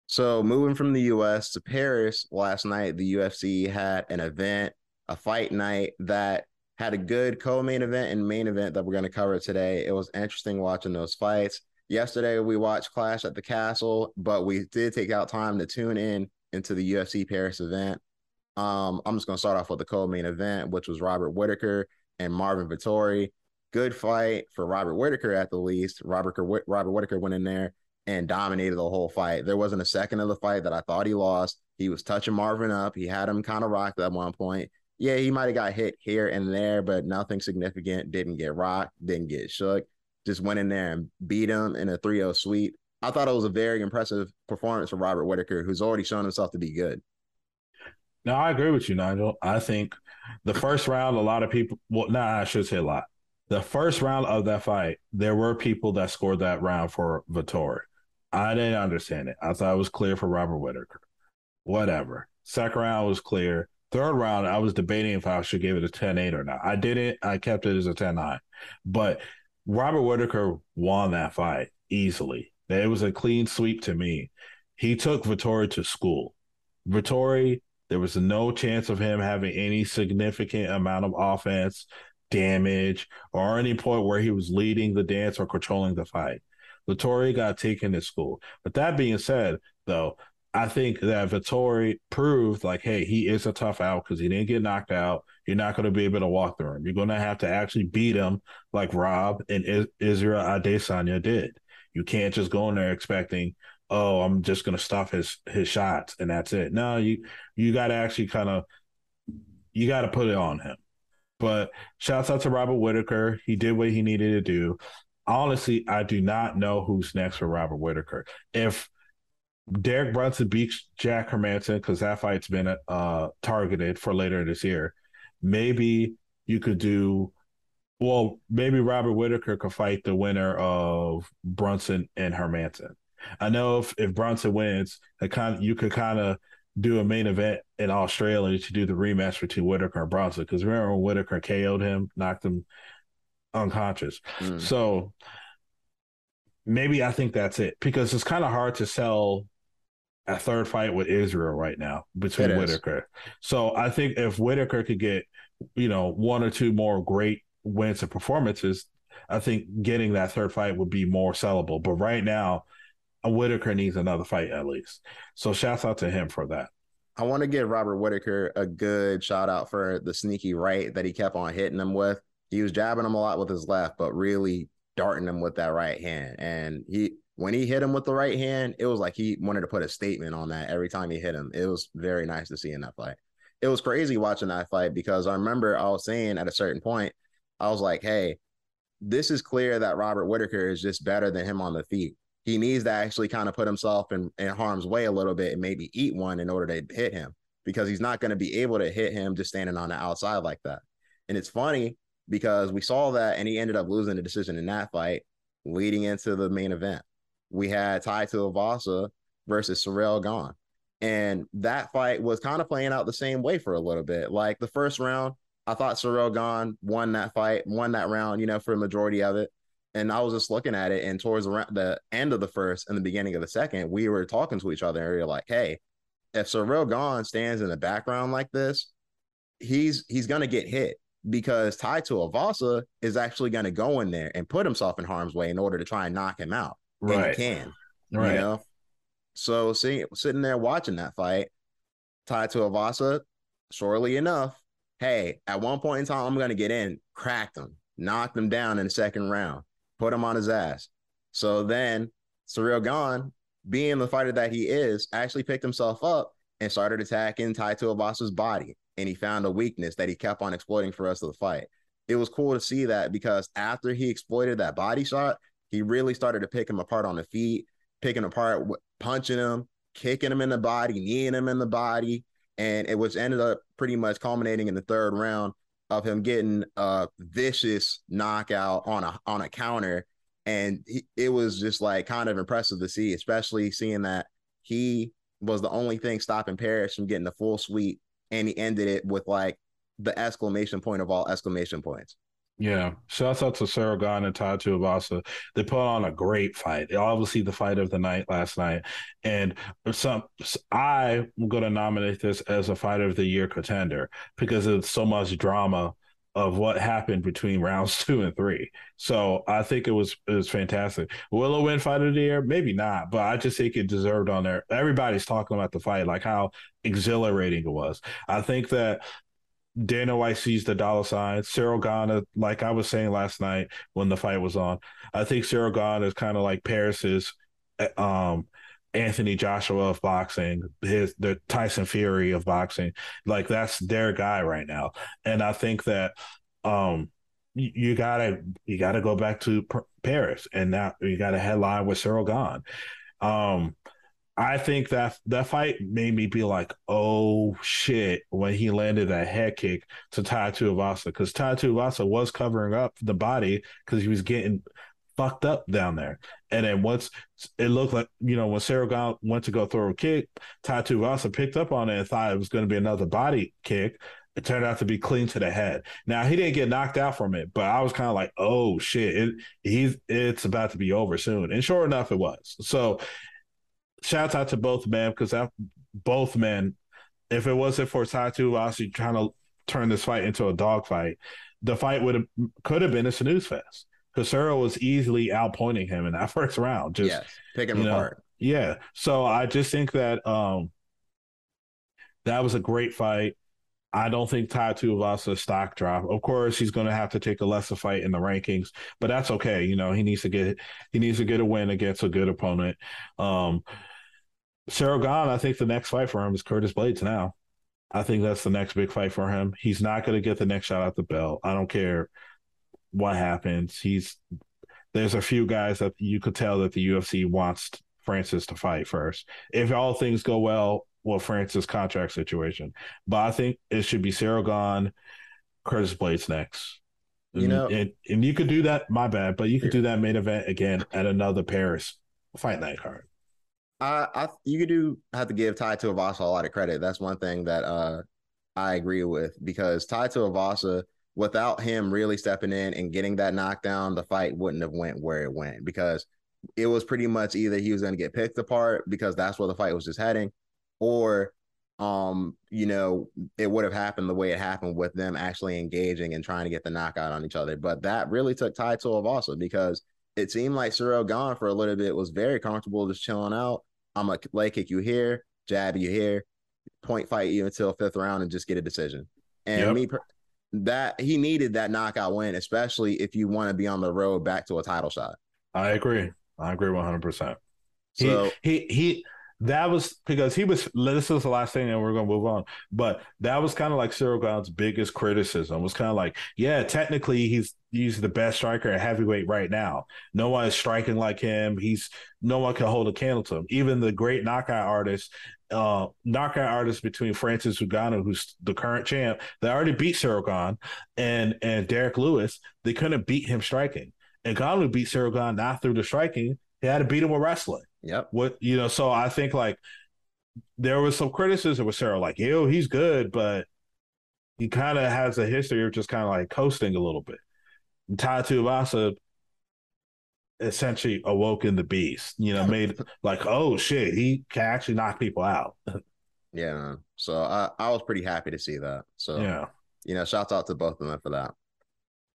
So moving from the US to Paris last night, the UFC had an event, a fight night that had a good co-main event and main event that we're going to cover today. It was interesting watching those fights. Yesterday we watched Clash at the Castle, but we did take out time to tune in into the UFC Paris event. Um, I'm just gonna start off with the co-main event, which was Robert Whitaker and Marvin Vettori. Good fight for Robert Whitaker at the least. Robert Robert Whitaker went in there and dominated the whole fight. There wasn't a second of the fight that I thought he lost. He was touching Marvin up. He had him kind of rocked at one point. Yeah, he might have got hit here and there, but nothing significant. Didn't get rocked, didn't get shook. Just went in there and beat him in a 3-0 sweep. I thought it was a very impressive performance for Robert Whitaker, who's already shown himself to be good. No, I agree with you, Nigel. I think the first round, a lot of people, well, nah, I should say a lot. The first round of that fight, there were people that scored that round for Vettori. I didn't understand it. I thought it was clear for Robert Whitaker. Whatever. Second round was clear. Third round, I was debating if I should give it a 10 8 or not. I didn't. I kept it as a 10 9. But Robert Whitaker won that fight easily. It was a clean sweep to me. He took Vettori to school. Vettori there was no chance of him having any significant amount of offense, damage, or any point where he was leading the dance or controlling the fight. Vettori got taken to school. But that being said, though, I think that Vettori proved like, hey, he is a tough out because he didn't get knocked out. You're not going to be able to walk through him. You're going to have to actually beat him like Rob and Israel Adesanya did. You can't just go in there expecting, oh, I'm just gonna stop his his shots and that's it. No, you you got to actually kind of you got to put it on him. But shouts out to Robert Whitaker. He did what he needed to do. Honestly, I do not know who's next for Robert Whitaker. If Derek Brunson beats Jack Hermansson, because that fight's been uh, targeted for later this year, maybe you could do. Well, maybe Robert Whitaker could fight the winner of Brunson and Hermansson. I know if if Brunson wins, kind you could kind of do a main event in Australia to do the rematch between Whitaker and Brunson. because remember when Whitaker KO'd him, knocked him unconscious. Mm. So maybe I think that's it because it's kind of hard to sell a third fight with Israel right now between Whitaker. So I think if Whitaker could get, you know, one or two more great wins and performances, I think getting that third fight would be more sellable. But right now, Whitaker needs another fight at least. So shouts out to him for that. I want to give Robert Whitaker a good shout out for the sneaky right that he kept on hitting him with. He was jabbing him a lot with his left, but really darting him with that right hand. And he when he hit him with the right hand, it was like he wanted to put a statement on that every time he hit him. It was very nice to see in that fight. It was crazy watching that fight because I remember I was saying at a certain point, I was like, hey, this is clear that Robert Whitaker is just better than him on the feet he needs to actually kind of put himself in, in harm's way a little bit and maybe eat one in order to hit him because he's not going to be able to hit him just standing on the outside like that. And it's funny because we saw that and he ended up losing the decision in that fight leading into the main event. We had Tai Tuivasa versus Ciryl Gane. And that fight was kind of playing out the same way for a little bit. Like the first round, I thought Ciryl Gane won that fight, won that round, you know, for the majority of it. And I was just looking at it, and towards the, the end of the first and the beginning of the second, we were talking to each other, and we were like, "Hey, if Ciryl Gane stands in the background like this, he's he's gonna get hit because Tai Tuivasa is actually gonna go in there and put himself in harm's way in order to try and knock him out. Right, and he can, right? You know, so seeing sitting there watching that fight, Tai Tuivasa, surely enough, hey, at one point in time, I'm gonna get in, cracked him, knocked him down in the second round put him on his ass. So then Ciryl Gane, being the fighter that he is, actually picked himself up and started attacking Tai Tuivasa's body. And he found a weakness that he kept on exploiting for the rest of the fight. It was cool to see that because after he exploited that body shot, he really started to pick him apart on the feet, picking apart, punching him, kicking him in the body, kneeing him in the body. And it was ended up pretty much culminating in the third round of him getting a vicious knockout on a on a counter, and he, it was just like kind of impressive to see, especially seeing that he was the only thing stopping Paris from getting the full sweep, and he ended it with like the exclamation point of all exclamation points. Yeah, shouts out to Gane and Tai Tuivasa. They put on a great fight. Obviously, the fight of the night last night, and some I'm going to nominate this as a fight of the year contender because it's so much drama of what happened between <laughs> rounds two and three. So I think it was it was fantastic. Will it win fight of the year? Maybe not, but I just think it deserved on there. Everybody's talking about the fight, like how exhilarating it was. I think that Dana White sees the dollar signs. Ciryl Gane, like I was saying last night when the fight was on, I think Ciryl Gane is kind of like Paris's eh, um, Anthony Joshua of boxing, his the Tyson Fury of boxing. Like that's their guy right now, and I think that um, you, gotta you gotta go back to Paris, and now you got a headline with Ciryl Gane. Um, I think that that fight made me be like, oh shit, when he landed that head kick to Tai Tuivasa, because Tai Tuivasa was covering up the body because he was getting fucked up down there. And then once it looked like, you know, when Gane went to go throw a kick, Tai Tuivasa picked up on it and thought it was going to be another body kick. It turned out to be clean to the head. Now he didn't get knocked out from it, but I was kind of like, "Oh shit, it, he's it's about to be over soon." And sure enough, it was. So shouts out to both men because both men, if it wasn't for Satu actually trying to turn this fight into a dogfight, the fight would have could have been a snooze fest. Casero was easily outpointing him in that <laughs> first round. Just yes, picking him know, apart. Yeah. So I just think that um that was a great fight. I don't think Tai Tuivasa stock drop. Of course, he's going to have to take a lesser fight in the rankings, but that's okay. You know, he needs to get he needs to get a win against a good opponent. Um, Gane, I think the next fight for him is Curtis Blaydes now. I think that's the next big fight for him. He's not going to get the next shot at the belt. I don't care what happens. He's there's a few guys that you could tell that the UFC wants Francis to fight first. If all things go well, well, Francis contract situation. But I think it should be Gane, Curtis Blaydes next. You know, and, and you could do that. My bad, but you could do that main event again at another Paris fight night card. I, I you do have to give Tai Tuivasa a lot of credit. That's one thing that uh I agree with because Tai Tuivasa, without him really stepping in and getting that knockdown, the fight wouldn't have went where it went because it was pretty much either he was going to get picked apart because that's where the fight was just heading, or um, you know, it would have happened the way it happened with them actually engaging and trying to get the knockout on each other. But that really took Tai Tuivasa because it seemed like Ciryl Gane for a little bit was very comfortable just chilling out I'm gonna leg kick you here, jab you here, point fight you until fifth round, and just get a decision. And yep. me, that he needed that knockout win, especially if you want to be on the road back to a title shot. I agree. I agree 100. percent So he he he that was because he was this is the last thing and we're gonna move on but that was kind of like Ciryl Gane's biggest criticism was kind of like yeah technically he's he's the best striker at heavyweight right now no one is striking like him he's no one can hold a candle to him even the great knockout artists uh, knockout artists between Francis Ngannou, who's the current champ, they already beat Ciryl Gane, and and Derrick Lewis, they couldn't beat him striking. And Ngannou beat Ciryl Gane not through the striking, he had to beat him with wrestling. Yep. What you know, so I think like there was some criticism with Sarah, like, yo, he's good, but he kind of has a history of just kind of like coasting a little bit. And Tai Tuivasa essentially awoken the beast, you know, made like, oh shit, he can actually knock people out. <laughs> yeah. So I, I was pretty happy to see that. So, yeah. you know, shouts out to both of them for that.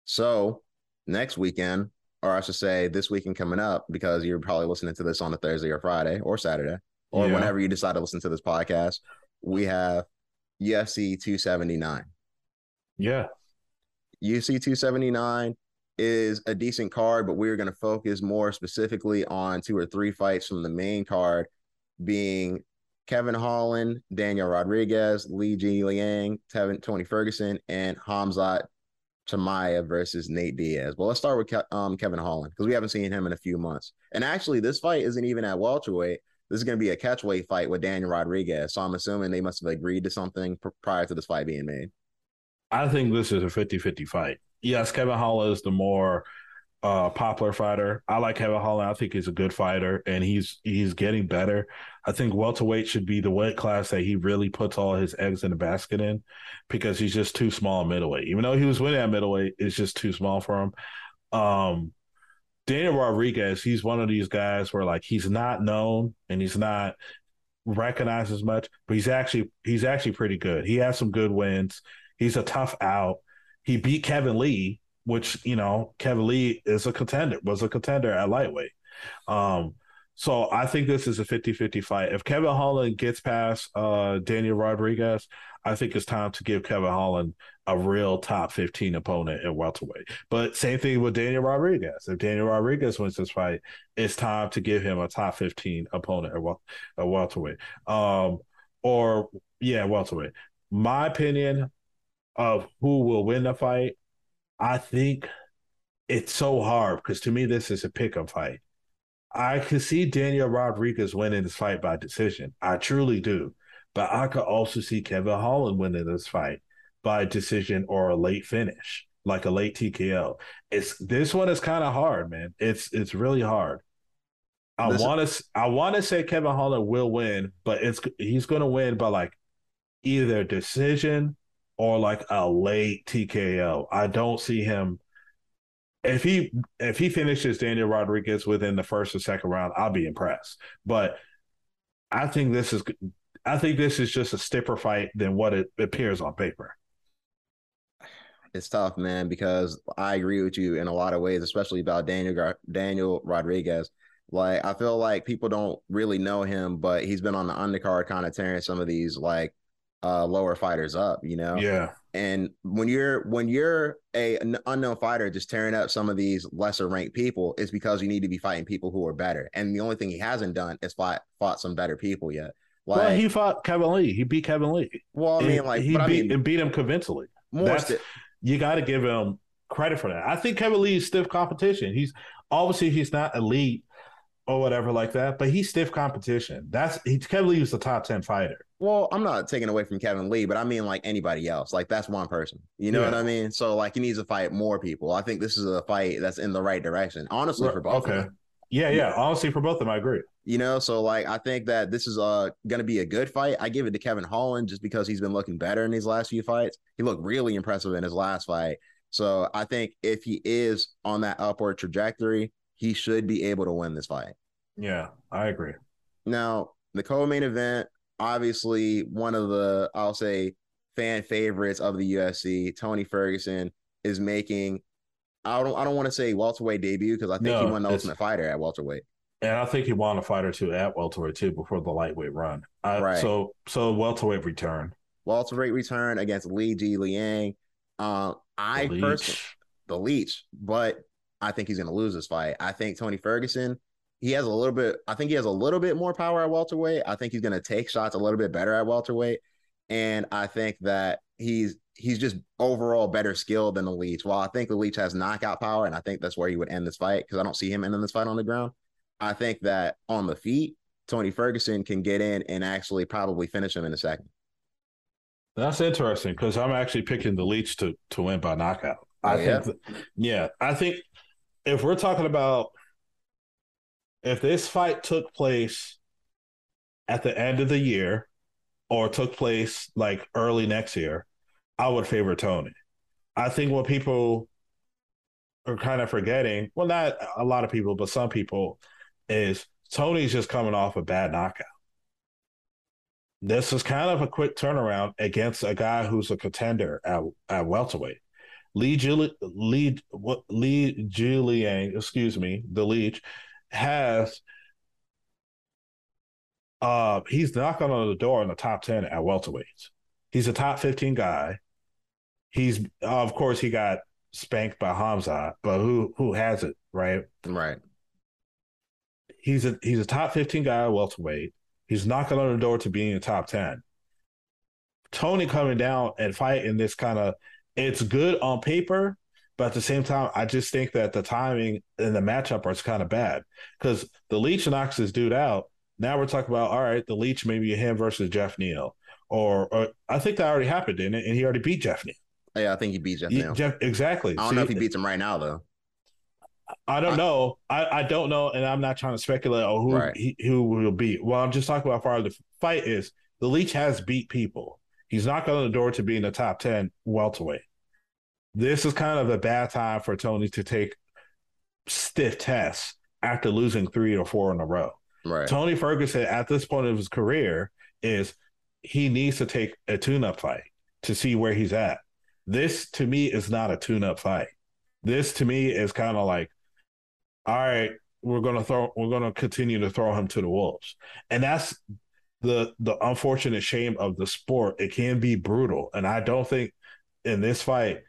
So next weekend, or I should say this weekend coming up, because you're probably listening to this on a Thursday or Friday or Saturday, or yeah. whenever you decide to listen to this podcast, we have UFC 279. Yeah. UFC 279 is a decent card, but we're going to focus more specifically on two or three fights from the main card being Kevin Holland, Daniel Rodriguez, Li Jingliang, Tony Ferguson, and Khamzat Chimaev versus Nate Diaz. Well, let's start with Ke- um, Kevin Holland because we haven't seen him in a few months. And actually, this fight isn't even at welterweight. This is going to be a catchweight fight with Daniel Rodriguez. So I'm assuming they must have agreed to something pr- prior to this fight being made. I think this is a 50 50 fight. Yes, Kevin Holland is the more uh, popular fighter. I like Kevin Holland. I think he's a good fighter, and he's he's getting better. I think welterweight should be the weight class that he really puts all his eggs in the basket in, because he's just too small in middleweight. Even though he was winning at middleweight, it's just too small for him. Um, Daniel Rodriguez, he's one of these guys where like he's not known and he's not recognized as much, but he's actually he's actually pretty good. He has some good wins. He's a tough out. He beat Kevin Lee, which you know Kevin Lee is a contender, was a contender at lightweight. Um, so I think this is a 50-50 fight. If Kevin Holland gets past uh, Daniel Rodriguez, I think it's time to give Kevin Holland a real top 15 opponent at welterweight. But same thing with Daniel Rodriguez. If Daniel Rodriguez wins this fight, it's time to give him a top 15 opponent at, wel- at welterweight. Um, or yeah, welterweight. My opinion of who will win the fight, I think it's so hard because to me this is a pick-up fight. I could see Daniel Rodriguez winning this fight by decision. I truly do. But I could also see Kevin Holland winning this fight by decision or a late finish, like a late TKO. It's this one is kind of hard, man. It's it's really hard. I want to I want to say Kevin Holland will win, but it's he's going to win by like either decision or like a late TKO. I don't see him if he if he finishes Daniel Rodriguez within the first or second round, I'll be impressed. But I think this is I think this is just a stiffer fight than what it appears on paper. It's tough, man, because I agree with you in a lot of ways, especially about Daniel Daniel Rodriguez. Like I feel like people don't really know him, but he's been on the undercard, kind of tearing some of these like uh, lower fighters up, you know? Yeah. And when you're when you're a an unknown fighter just tearing up some of these lesser ranked people, it's because you need to be fighting people who are better. And the only thing he hasn't done is fought fought some better people yet. Like, well, he fought Kevin Lee. He beat Kevin Lee. Well, I mean, like he beat I mean, and beat him convincingly. More That's, st- you got to give him credit for that. I think Kevin Lee is stiff competition. He's obviously he's not elite or whatever like that, but he's stiff competition. That's he, Kevin Lee was the top ten fighter. Well, I'm not taking away from Kevin Lee, but I mean like anybody else. Like that's one person. You know yeah. what I mean? So like he needs to fight more people. I think this is a fight that's in the right direction. Honestly, for both. Okay. Yeah, yeah. Honestly, for both of them, I agree. You know, so like I think that this is uh gonna be a good fight. I give it to Kevin Holland just because he's been looking better in these last few fights. He looked really impressive in his last fight. So I think if he is on that upward trajectory, he should be able to win this fight. Yeah, I agree. Now, the co-main event, obviously one of the I'll say fan favorites of the UFC, Tony Ferguson is making I don't I don't want to say welterweight debut because I think no, he won the Ultimate Fighter at welterweight. And I think he won a fight or two at welterweight too before the lightweight run. Uh, right. So so welterweight return. Welterweight return against Li Jingliang. Uh, I personally the leech, but I think he's going to lose this fight. I think Tony Ferguson he has a little bit. I think he has a little bit more power at welterweight. I think he's going to take shots a little bit better at welterweight, and I think that he's he's just overall better skilled than the Leech. While I think the Leech has knockout power, and I think that's where he would end this fight because I don't see him ending this fight on the ground. I think that on the feet, Tony Ferguson can get in and actually probably finish him in a second. That's interesting because I'm actually picking the Leech to to win by knockout. Oh, I yeah? think, yeah, I think if we're talking about if this fight took place at the end of the year or took place like early next year, I would favor Tony. I think what people are kind of forgetting, well, not a lot of people, but some people, is Tony's just coming off a bad knockout. This is kind of a quick turnaround against a guy who's a contender at, at welterweight. Lee Juli- Lee Lee Julian, excuse me, the leech has uh he's knocking on the door in the top 10 at welterweights. He's a top 15 guy. He's uh, of course he got spanked by Hamza, but who who has it, right? Right. He's a he's a top 15 guy at welterweight. He's knocking on the door to being a top 10. Tony coming down and fighting this kind of it's good on paper, but at the same time, I just think that the timing and the matchup are kind of bad because the Leech knocks this dude out. Now we're talking about all right, the Leech maybe him versus Geoff Neal, or, or I think that already happened, didn't it? And he already beat Geoff Neal. Yeah, I think he beat Geoff Neal. Jeff, exactly. I don't know if he beats him right now though. I don't I, know. I, I don't know, and I'm not trying to speculate on who right. he, who will beat. Well, I'm just talking about how far the fight is. The Leech has beat people. He's knocking on the door to be in the top ten welterweight. This is kind of a bad time for Tony to take stiff tests after losing three or four in a row. Right. Tony Ferguson at this point of his career is he needs to take a tune-up fight to see where he's at. This to me is not a tune-up fight. This to me is kind of like, all right, we're gonna throw, we're gonna continue to throw him to the wolves, and that's the the unfortunate shame of the sport. It can be brutal, and I don't think in this fight,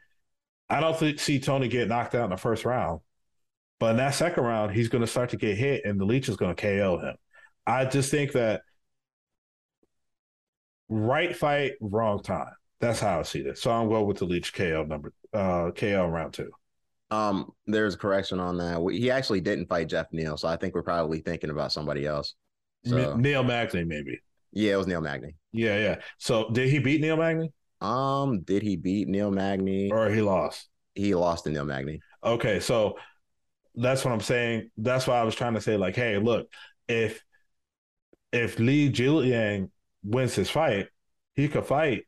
I don't think see Tony get knocked out in the first round. But in that second round, he's going to start to get hit, and the leech is going to KO him. I just think that right fight, wrong time. That's how I see this. So I'm going with the leech KO number uh KO round two. Um, there's a correction on that. He actually didn't fight Geoff Neal, so I think we're probably thinking about somebody else. So, Neil Magny, maybe. Yeah, it was Neil Magny. Yeah, yeah. So did he beat Neil Magny? Um, did he beat Neil Magny? Or he lost? He lost to Neil Magny. Okay, so that's what I'm saying. That's why I was trying to say, like, hey, look, if if Lee Julian wins his fight, he could fight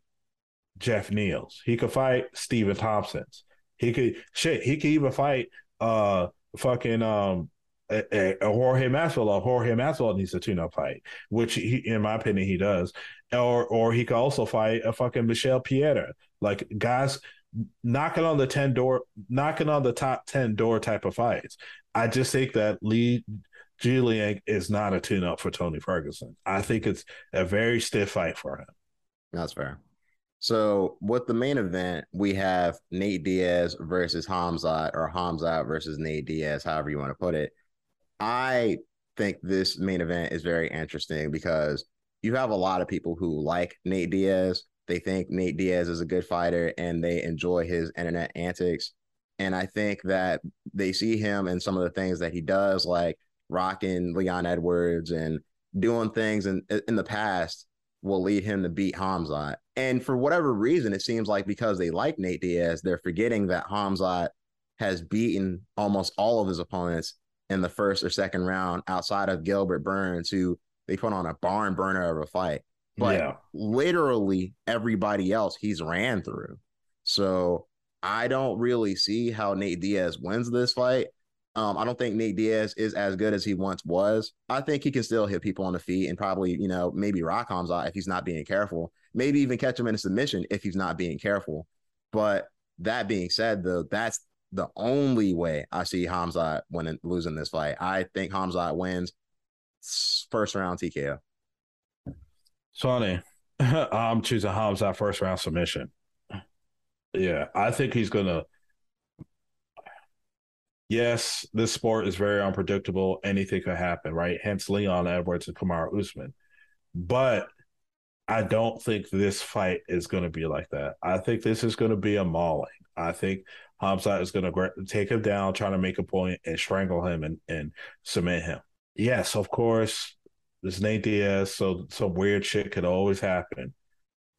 Geoff Neals. He could fight Stephen Thompson's. He could shit. He could even fight uh fucking um a, a, a Jorge Masvidal. Jorge Masvidal needs a tune-up fight, which he, in my opinion, he does. Or or he could also fight a fucking Michel Pereira. Like guys knocking on the 10 door knocking on the top 10 door type of fights i just think that lee julian is not a tune-up for tony ferguson i think it's a very stiff fight for him that's fair so with the main event we have nate diaz versus hamzat or hamzat versus nate diaz however you want to put it i think this main event is very interesting because you have a lot of people who like nate diaz they think Nate Diaz is a good fighter and they enjoy his internet antics. And I think that they see him and some of the things that he does, like rocking Leon Edwards and doing things in, in the past will lead him to beat Hamzat. And for whatever reason, it seems like because they like Nate Diaz, they're forgetting that Hamzat has beaten almost all of his opponents in the first or second round outside of Gilbert Burns, who they put on a barn burner of a fight but yeah. literally everybody else he's ran through. So I don't really see how Nate Diaz wins this fight. Um, I don't think Nate Diaz is as good as he once was. I think he can still hit people on the feet and probably, you know, maybe rock Hamzat if he's not being careful. Maybe even catch him in a submission if he's not being careful. But that being said, though, that's the only way I see Hamzat winning losing this fight. I think Hamzat wins first round TKO. Sonny, <laughs> I'm choosing Hamza first round submission. Yeah, I think he's gonna. Yes, this sport is very unpredictable. Anything could happen, right? Hence Leon Edwards and Kamaru Usman. But I don't think this fight is going to be like that. I think this is going to be a mauling. I think Hamza is going to take him down, trying to make a point and strangle him and, and submit him. Yes, of course, this Nate Diaz, so some weird shit could always happen.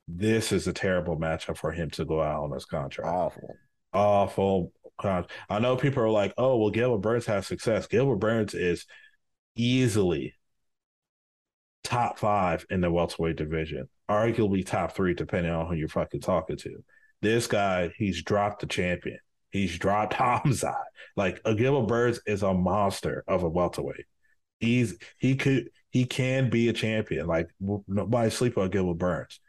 This is a terrible matchup for him to go out on this contract. Awful. Awful. I know people are like, oh, well, Gilbert Burns has success. Gilbert Burns is easily top five in the welterweight division, arguably top three, depending on who you're fucking talking to. This guy, he's dropped the champion. He's dropped <laughs> Hamza. Like Gilbert Burns is a monster of a welterweight. He's he could he can be a champion. Like nobody sleep on Gilbert Burns.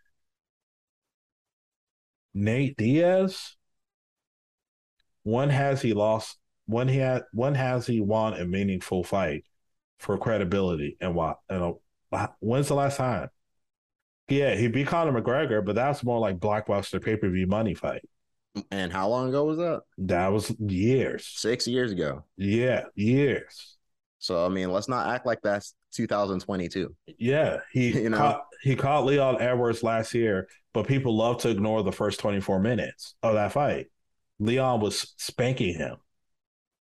Nate Diaz. One has he lost. One he had. One has he won a meaningful fight for credibility and what? And uh, when's the last time? Yeah, he beat Conor McGregor, but that's more like blockbuster pay per view money fight. And how long ago was that? That was years. Six years ago. Yeah, years. So I mean, let's not act like that's 2022. Yeah, he <laughs> you know caught, he caught Leon Edwards last year, but people love to ignore the first 24 minutes of that fight. Leon was spanking him,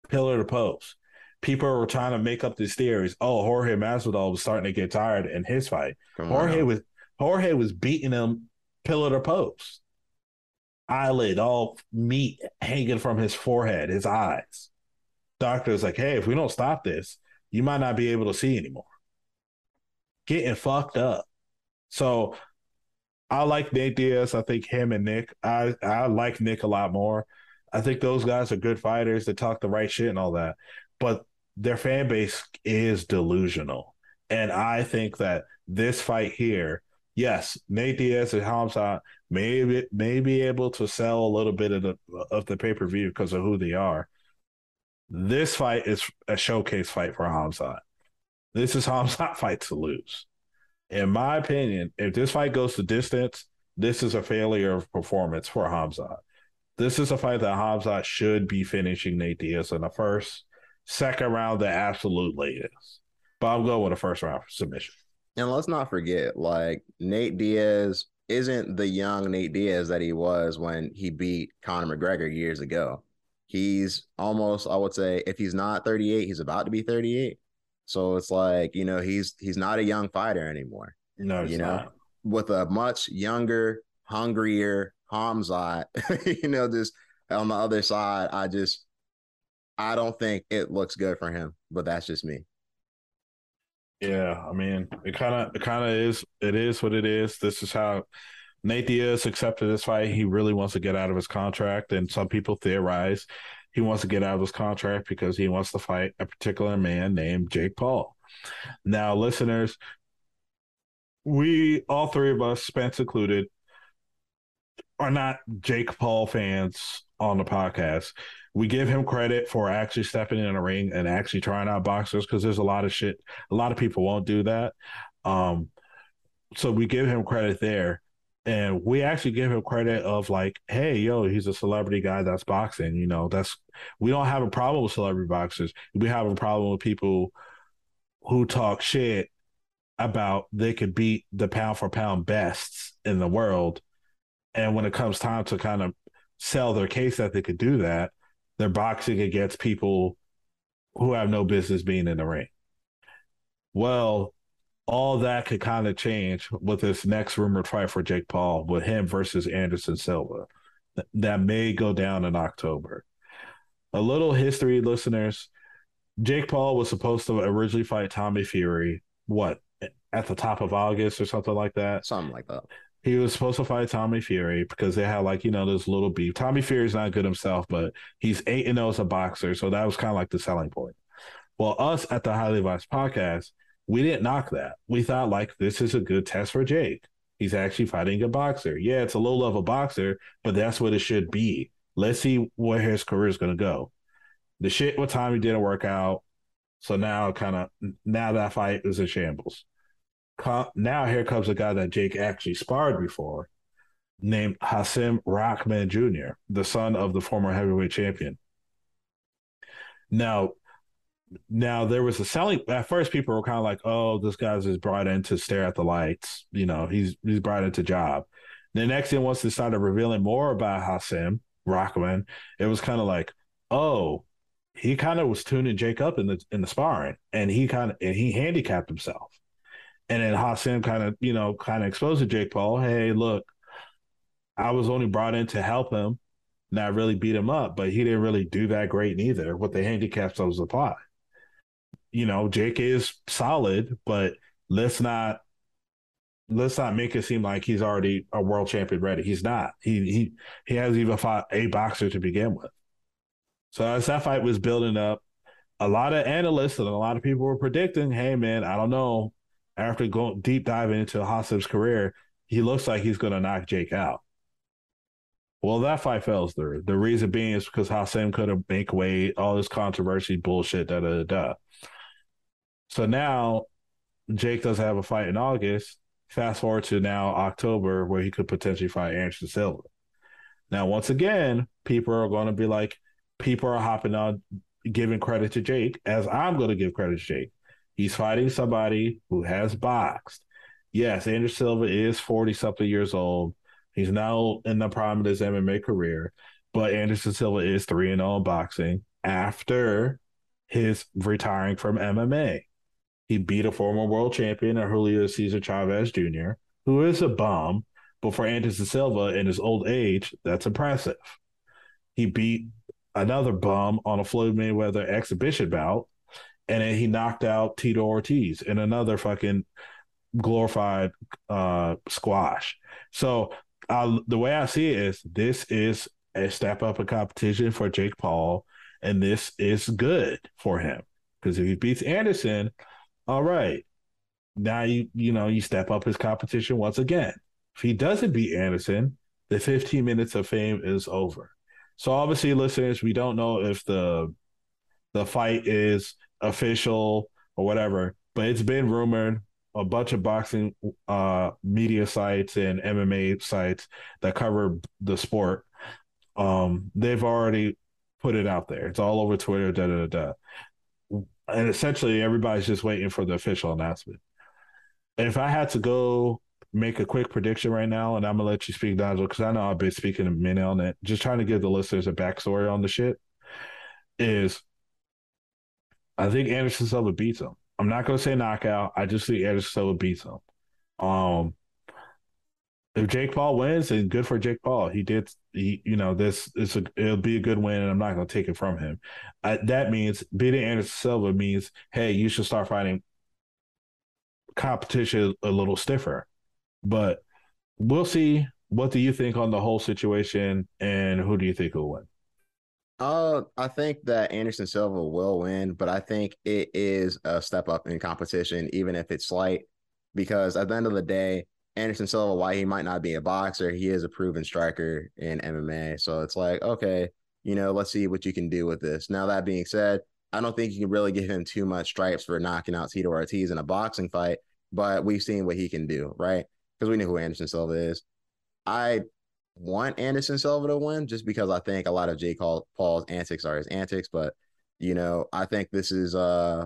pillar to post. People were trying to make up these theories. Oh, Jorge Masvidal was starting to get tired in his fight. Come Jorge on. was Jorge was beating him pillar to post, eyelid all meat hanging from his forehead, his eyes. Doctor's like, hey, if we don't stop this, you might not be able to see anymore. Getting fucked up. So I like Nate Diaz. I think him and Nick. I I like Nick a lot more. I think those guys are good fighters that talk the right shit and all that. But their fan base is delusional. And I think that this fight here, yes, Nate Diaz and Hamza may, may be able to sell a little bit of the of the pay per view because of who they are. This fight is a showcase fight for Hamza. This is Hamzat <laughs> fight to lose. In my opinion, if this fight goes to distance, this is a failure of performance for Hamza. This is a fight that Hamza should be finishing Nate Diaz in the first, second round, the absolute latest. But I'm going with a first round submission. And let's not forget, like Nate Diaz isn't the young Nate Diaz that he was when he beat Conor McGregor years ago. He's almost i would say if he's not 38 he's about to be 38 so it's like you know he's he's not a young fighter anymore no you know? not. with a much younger hungrier Hamzat, <laughs> you know just on the other side i just i don't think it looks good for him but that's just me yeah i mean it kind of it kind of is it is what it is this is how Nate Diaz accepted this fight. He really wants to get out of his contract, and some people theorize he wants to get out of his contract because he wants to fight a particular man named Jake Paul. Now, listeners, we all three of us, Spence included, are not Jake Paul fans on the podcast. We give him credit for actually stepping in a ring and actually trying out boxers because there's a lot of shit. A lot of people won't do that. Um, so we give him credit there and we actually give him credit of like, hey, yo, he's a celebrity guy that's boxing. You know, that's we don't have a problem with celebrity boxers. We have a problem with people who talk shit about they could beat the pound for pound bests in the world. And when it comes time to kind of sell their case that they could do that, they're boxing against people who have no business being in the ring. Well, all that could kind of change with this next rumored fight for Jake Paul with him versus Anderson Silva. That may go down in October. A little history, listeners. Jake Paul was supposed to originally fight Tommy Fury, what, at the top of August or something like that? Something like that. He was supposed to fight Tommy Fury because they had like, you know, this little beef. Tommy Fury's not good himself, but he's 8 and 0 as a boxer. So that was kind of like the selling point. Well, us at the Highly Advised podcast, we didn't knock that. We thought like this is a good test for Jake. He's actually fighting a boxer. Yeah, it's a low level boxer, but that's what it should be. Let's see where his career is going to go. The shit with Tommy didn't work out, so now kind of now that fight is in shambles. Now here comes a guy that Jake actually sparred before, named Hasim Rahman Jr., the son of the former heavyweight champion. Now, now there was a selling at first people were kind of like oh this guy's just brought in to stare at the lights you know he's he's brought into job the next thing once they started revealing more about Hasim Rahman it was kind of like oh he kind of was tuning Jake up in the in the sparring and he kind of and he handicapped himself and then Hassan kind of you know kind of exposed to Jake Paul hey look I was only brought in to help him not really beat him up but he didn't really do that great neither with the handicaps that was applied you know, Jake is solid, but let's not let's not make it seem like he's already a world champion ready. He's not. He he he hasn't even fought a boxer to begin with. So as that fight was building up, a lot of analysts and a lot of people were predicting, hey man, I don't know. After going deep diving into Khamzat's career, he looks like he's going to knock Jake out. Well, that fight fell through. The reason being is because Khamzat couldn't make weight, all this controversy, bullshit, da da da. So now Jake doesn't have a fight in August. Fast forward to now October, where he could potentially fight Anderson Silva. Now, once again, people are going to be like, people are hopping on, giving credit to Jake, as I'm going to give credit to Jake. He's fighting somebody who has boxed. Yes, Anderson Silva is 40 something years old. He's now in the prime of his MMA career, but Anderson Silva is 3 and 0 in boxing after his retiring from MMA. He beat a former world champion, Julio Cesar Chavez Jr., who is a bum, but for Anderson Silva in his old age, that's impressive. He beat another bum on a Floyd Mayweather exhibition bout, and then he knocked out Tito Ortiz in another fucking glorified uh, squash. So uh, the way I see it is this is a step up in competition for Jake Paul, and this is good for him because if he beats Anderson, all right, now you you know you step up his competition once again. If he doesn't beat Anderson, the 15 minutes of fame is over. So obviously, listeners, we don't know if the the fight is official or whatever, but it's been rumored. A bunch of boxing uh, media sites and MMA sites that cover the sport, um, they've already put it out there. It's all over Twitter. Da da da. And essentially, everybody's just waiting for the official announcement. If I had to go make a quick prediction right now, and I'm gonna let you speak, Nigel, because I know I've been speaking a minute on it. Just trying to give the listeners a backstory on the shit. Is I think Anderson Silva beats him. I'm not gonna say knockout. I just think Anderson Silva beats him. Um, if Jake Paul wins, then good for Jake Paul. He did. He, you know, this is a. It'll be a good win, and I'm not gonna take it from him. I, that means beating Anderson Silva means, hey, you should start fighting competition a little stiffer. But we'll see. What do you think on the whole situation, and who do you think will win? Uh, I think that Anderson Silva will win, but I think it is a step up in competition, even if it's slight, because at the end of the day, Anderson Silva, why he might not be a boxer, he is a proven striker in MMA. So it's like, okay, you know, let's see what you can do with this. Now, that being said, I don't think you can really give him too much stripes for knocking out Tito Ortiz in a boxing fight, but we've seen what he can do, right? because we know who Anderson Silva is. I want Anderson Silva to win just because I think a lot of Jake Paul's antics are his antics, but you know, I think this is uh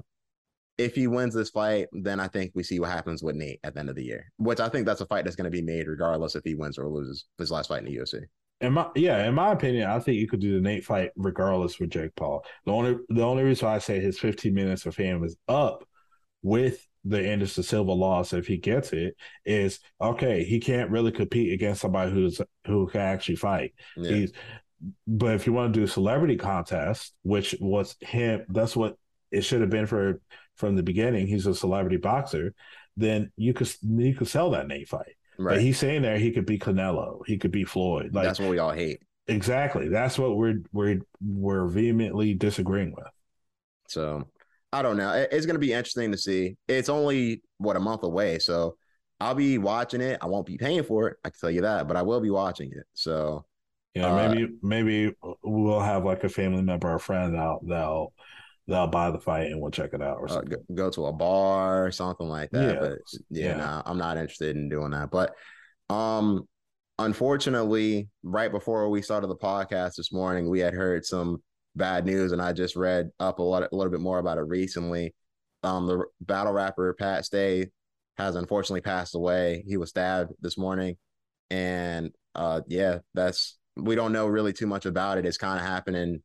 if he wins this fight, then I think we see what happens with Nate at the end of the year. Which I think that's a fight that's going to be made regardless if he wins or loses his last fight in the UFC. In my yeah, in my opinion, I think you could do the Nate fight regardless with Jake Paul. The only the only reason I say his 15 minutes of fame is up with the Anderson Silva loss, if he gets it, is okay. He can't really compete against somebody who's who can actually fight. Yeah. He's, but if you want to do a celebrity contest, which was him, that's what it should have been for from the beginning. He's a celebrity boxer. Then you could you could sell that Nate fight. Right. But he's saying there he could be Canelo, he could be Floyd. Like that's what we all hate. Exactly. That's what we're we're we're vehemently disagreeing with. So I don't know. It's going to be interesting to see. It's only what a month away, so I'll be watching it. I won't be paying for it. I can tell you that, but I will be watching it. So yeah, uh, maybe maybe we'll have like a family member or friend out that'll they'll buy the fight and we'll check it out or something. Uh, go, go, to a bar or something like that. Yeah. But yeah, yeah. Nah, I'm not interested in doing that. But um unfortunately, right before we started the podcast this morning, we had heard some bad news, and I just read up a lot, a little bit more about it recently. Um, the battle rapper Pat Stay has unfortunately passed away. He was stabbed this morning, and uh, yeah, that's we don't know really too much about it. It's kind of happening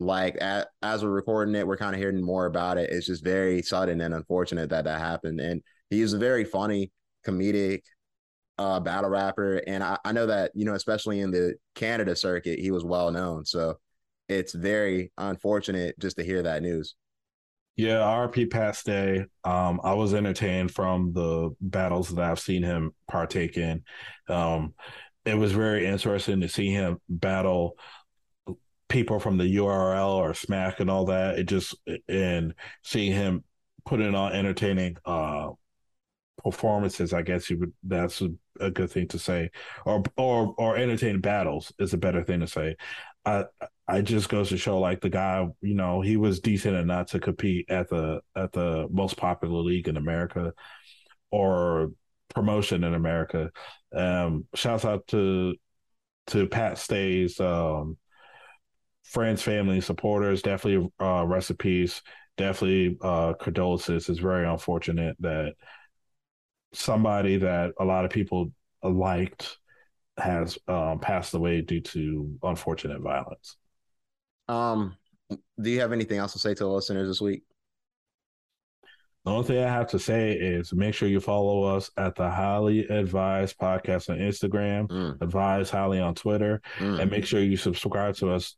like at, as we're recording it, we're kind of hearing more about it. It's just very sudden and unfortunate that that happened. And he's a very funny, comedic uh, battle rapper, and I, I know that you know, especially in the Canada circuit, he was well known. So it's very unfortunate just to hear that news. Yeah, RP Pat Stay. Um, I was entertained from the battles that I've seen him partake in. Um, it was very interesting to see him battle people from the URL or Smack and all that. It just and seeing him put in on entertaining uh performances, I guess you would that's a, a, good thing to say. Or or or entertaining battles is a better thing to say. I I just goes to show like the guy, you know, he was decent enough to compete at the at the most popular league in America or promotion in America. Um shouts out to to Pat Stay's um friends, family, supporters, definitely uh, recipes, definitely uh, condolences. It's very unfortunate that somebody that a lot of people liked has um, passed away due to unfortunate violence. Um, do you have anything else to say to the listeners this week? The only thing I have to say is make sure you follow us at the Highly Advised Podcast on Instagram, mm. Advise Highly on Twitter, mm. and make sure you subscribe to us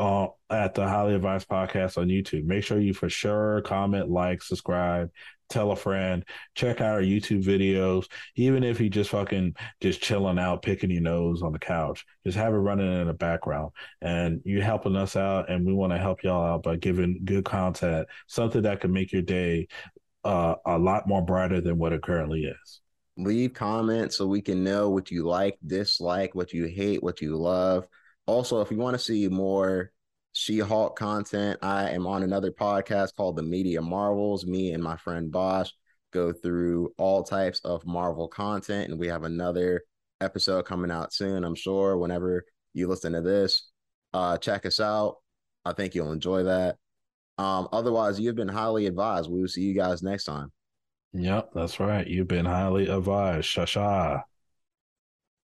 uh, at the Highly Advised Podcast on YouTube. Make sure you for sure comment, like, subscribe, tell a friend, check out our YouTube videos. Even if you just fucking just chilling out, picking your nose on the couch, just have it running in the background. And you're helping us out, and we want to help y'all out by giving good content, something that can make your day uh, a lot more brighter than what it currently is. Leave comments so we can know what you like, dislike, what you hate, what you love also, if you want to see more She-Hulk content, I am on another podcast called The Media Marvels. Me and my friend Bosch go through all types of Marvel content, and we have another episode coming out soon. I'm sure whenever you listen to this, uh, check us out. I think you'll enjoy that. Um, otherwise, you've been highly advised. We will see you guys next time. Yep, that's right. You've been highly advised. Shasha.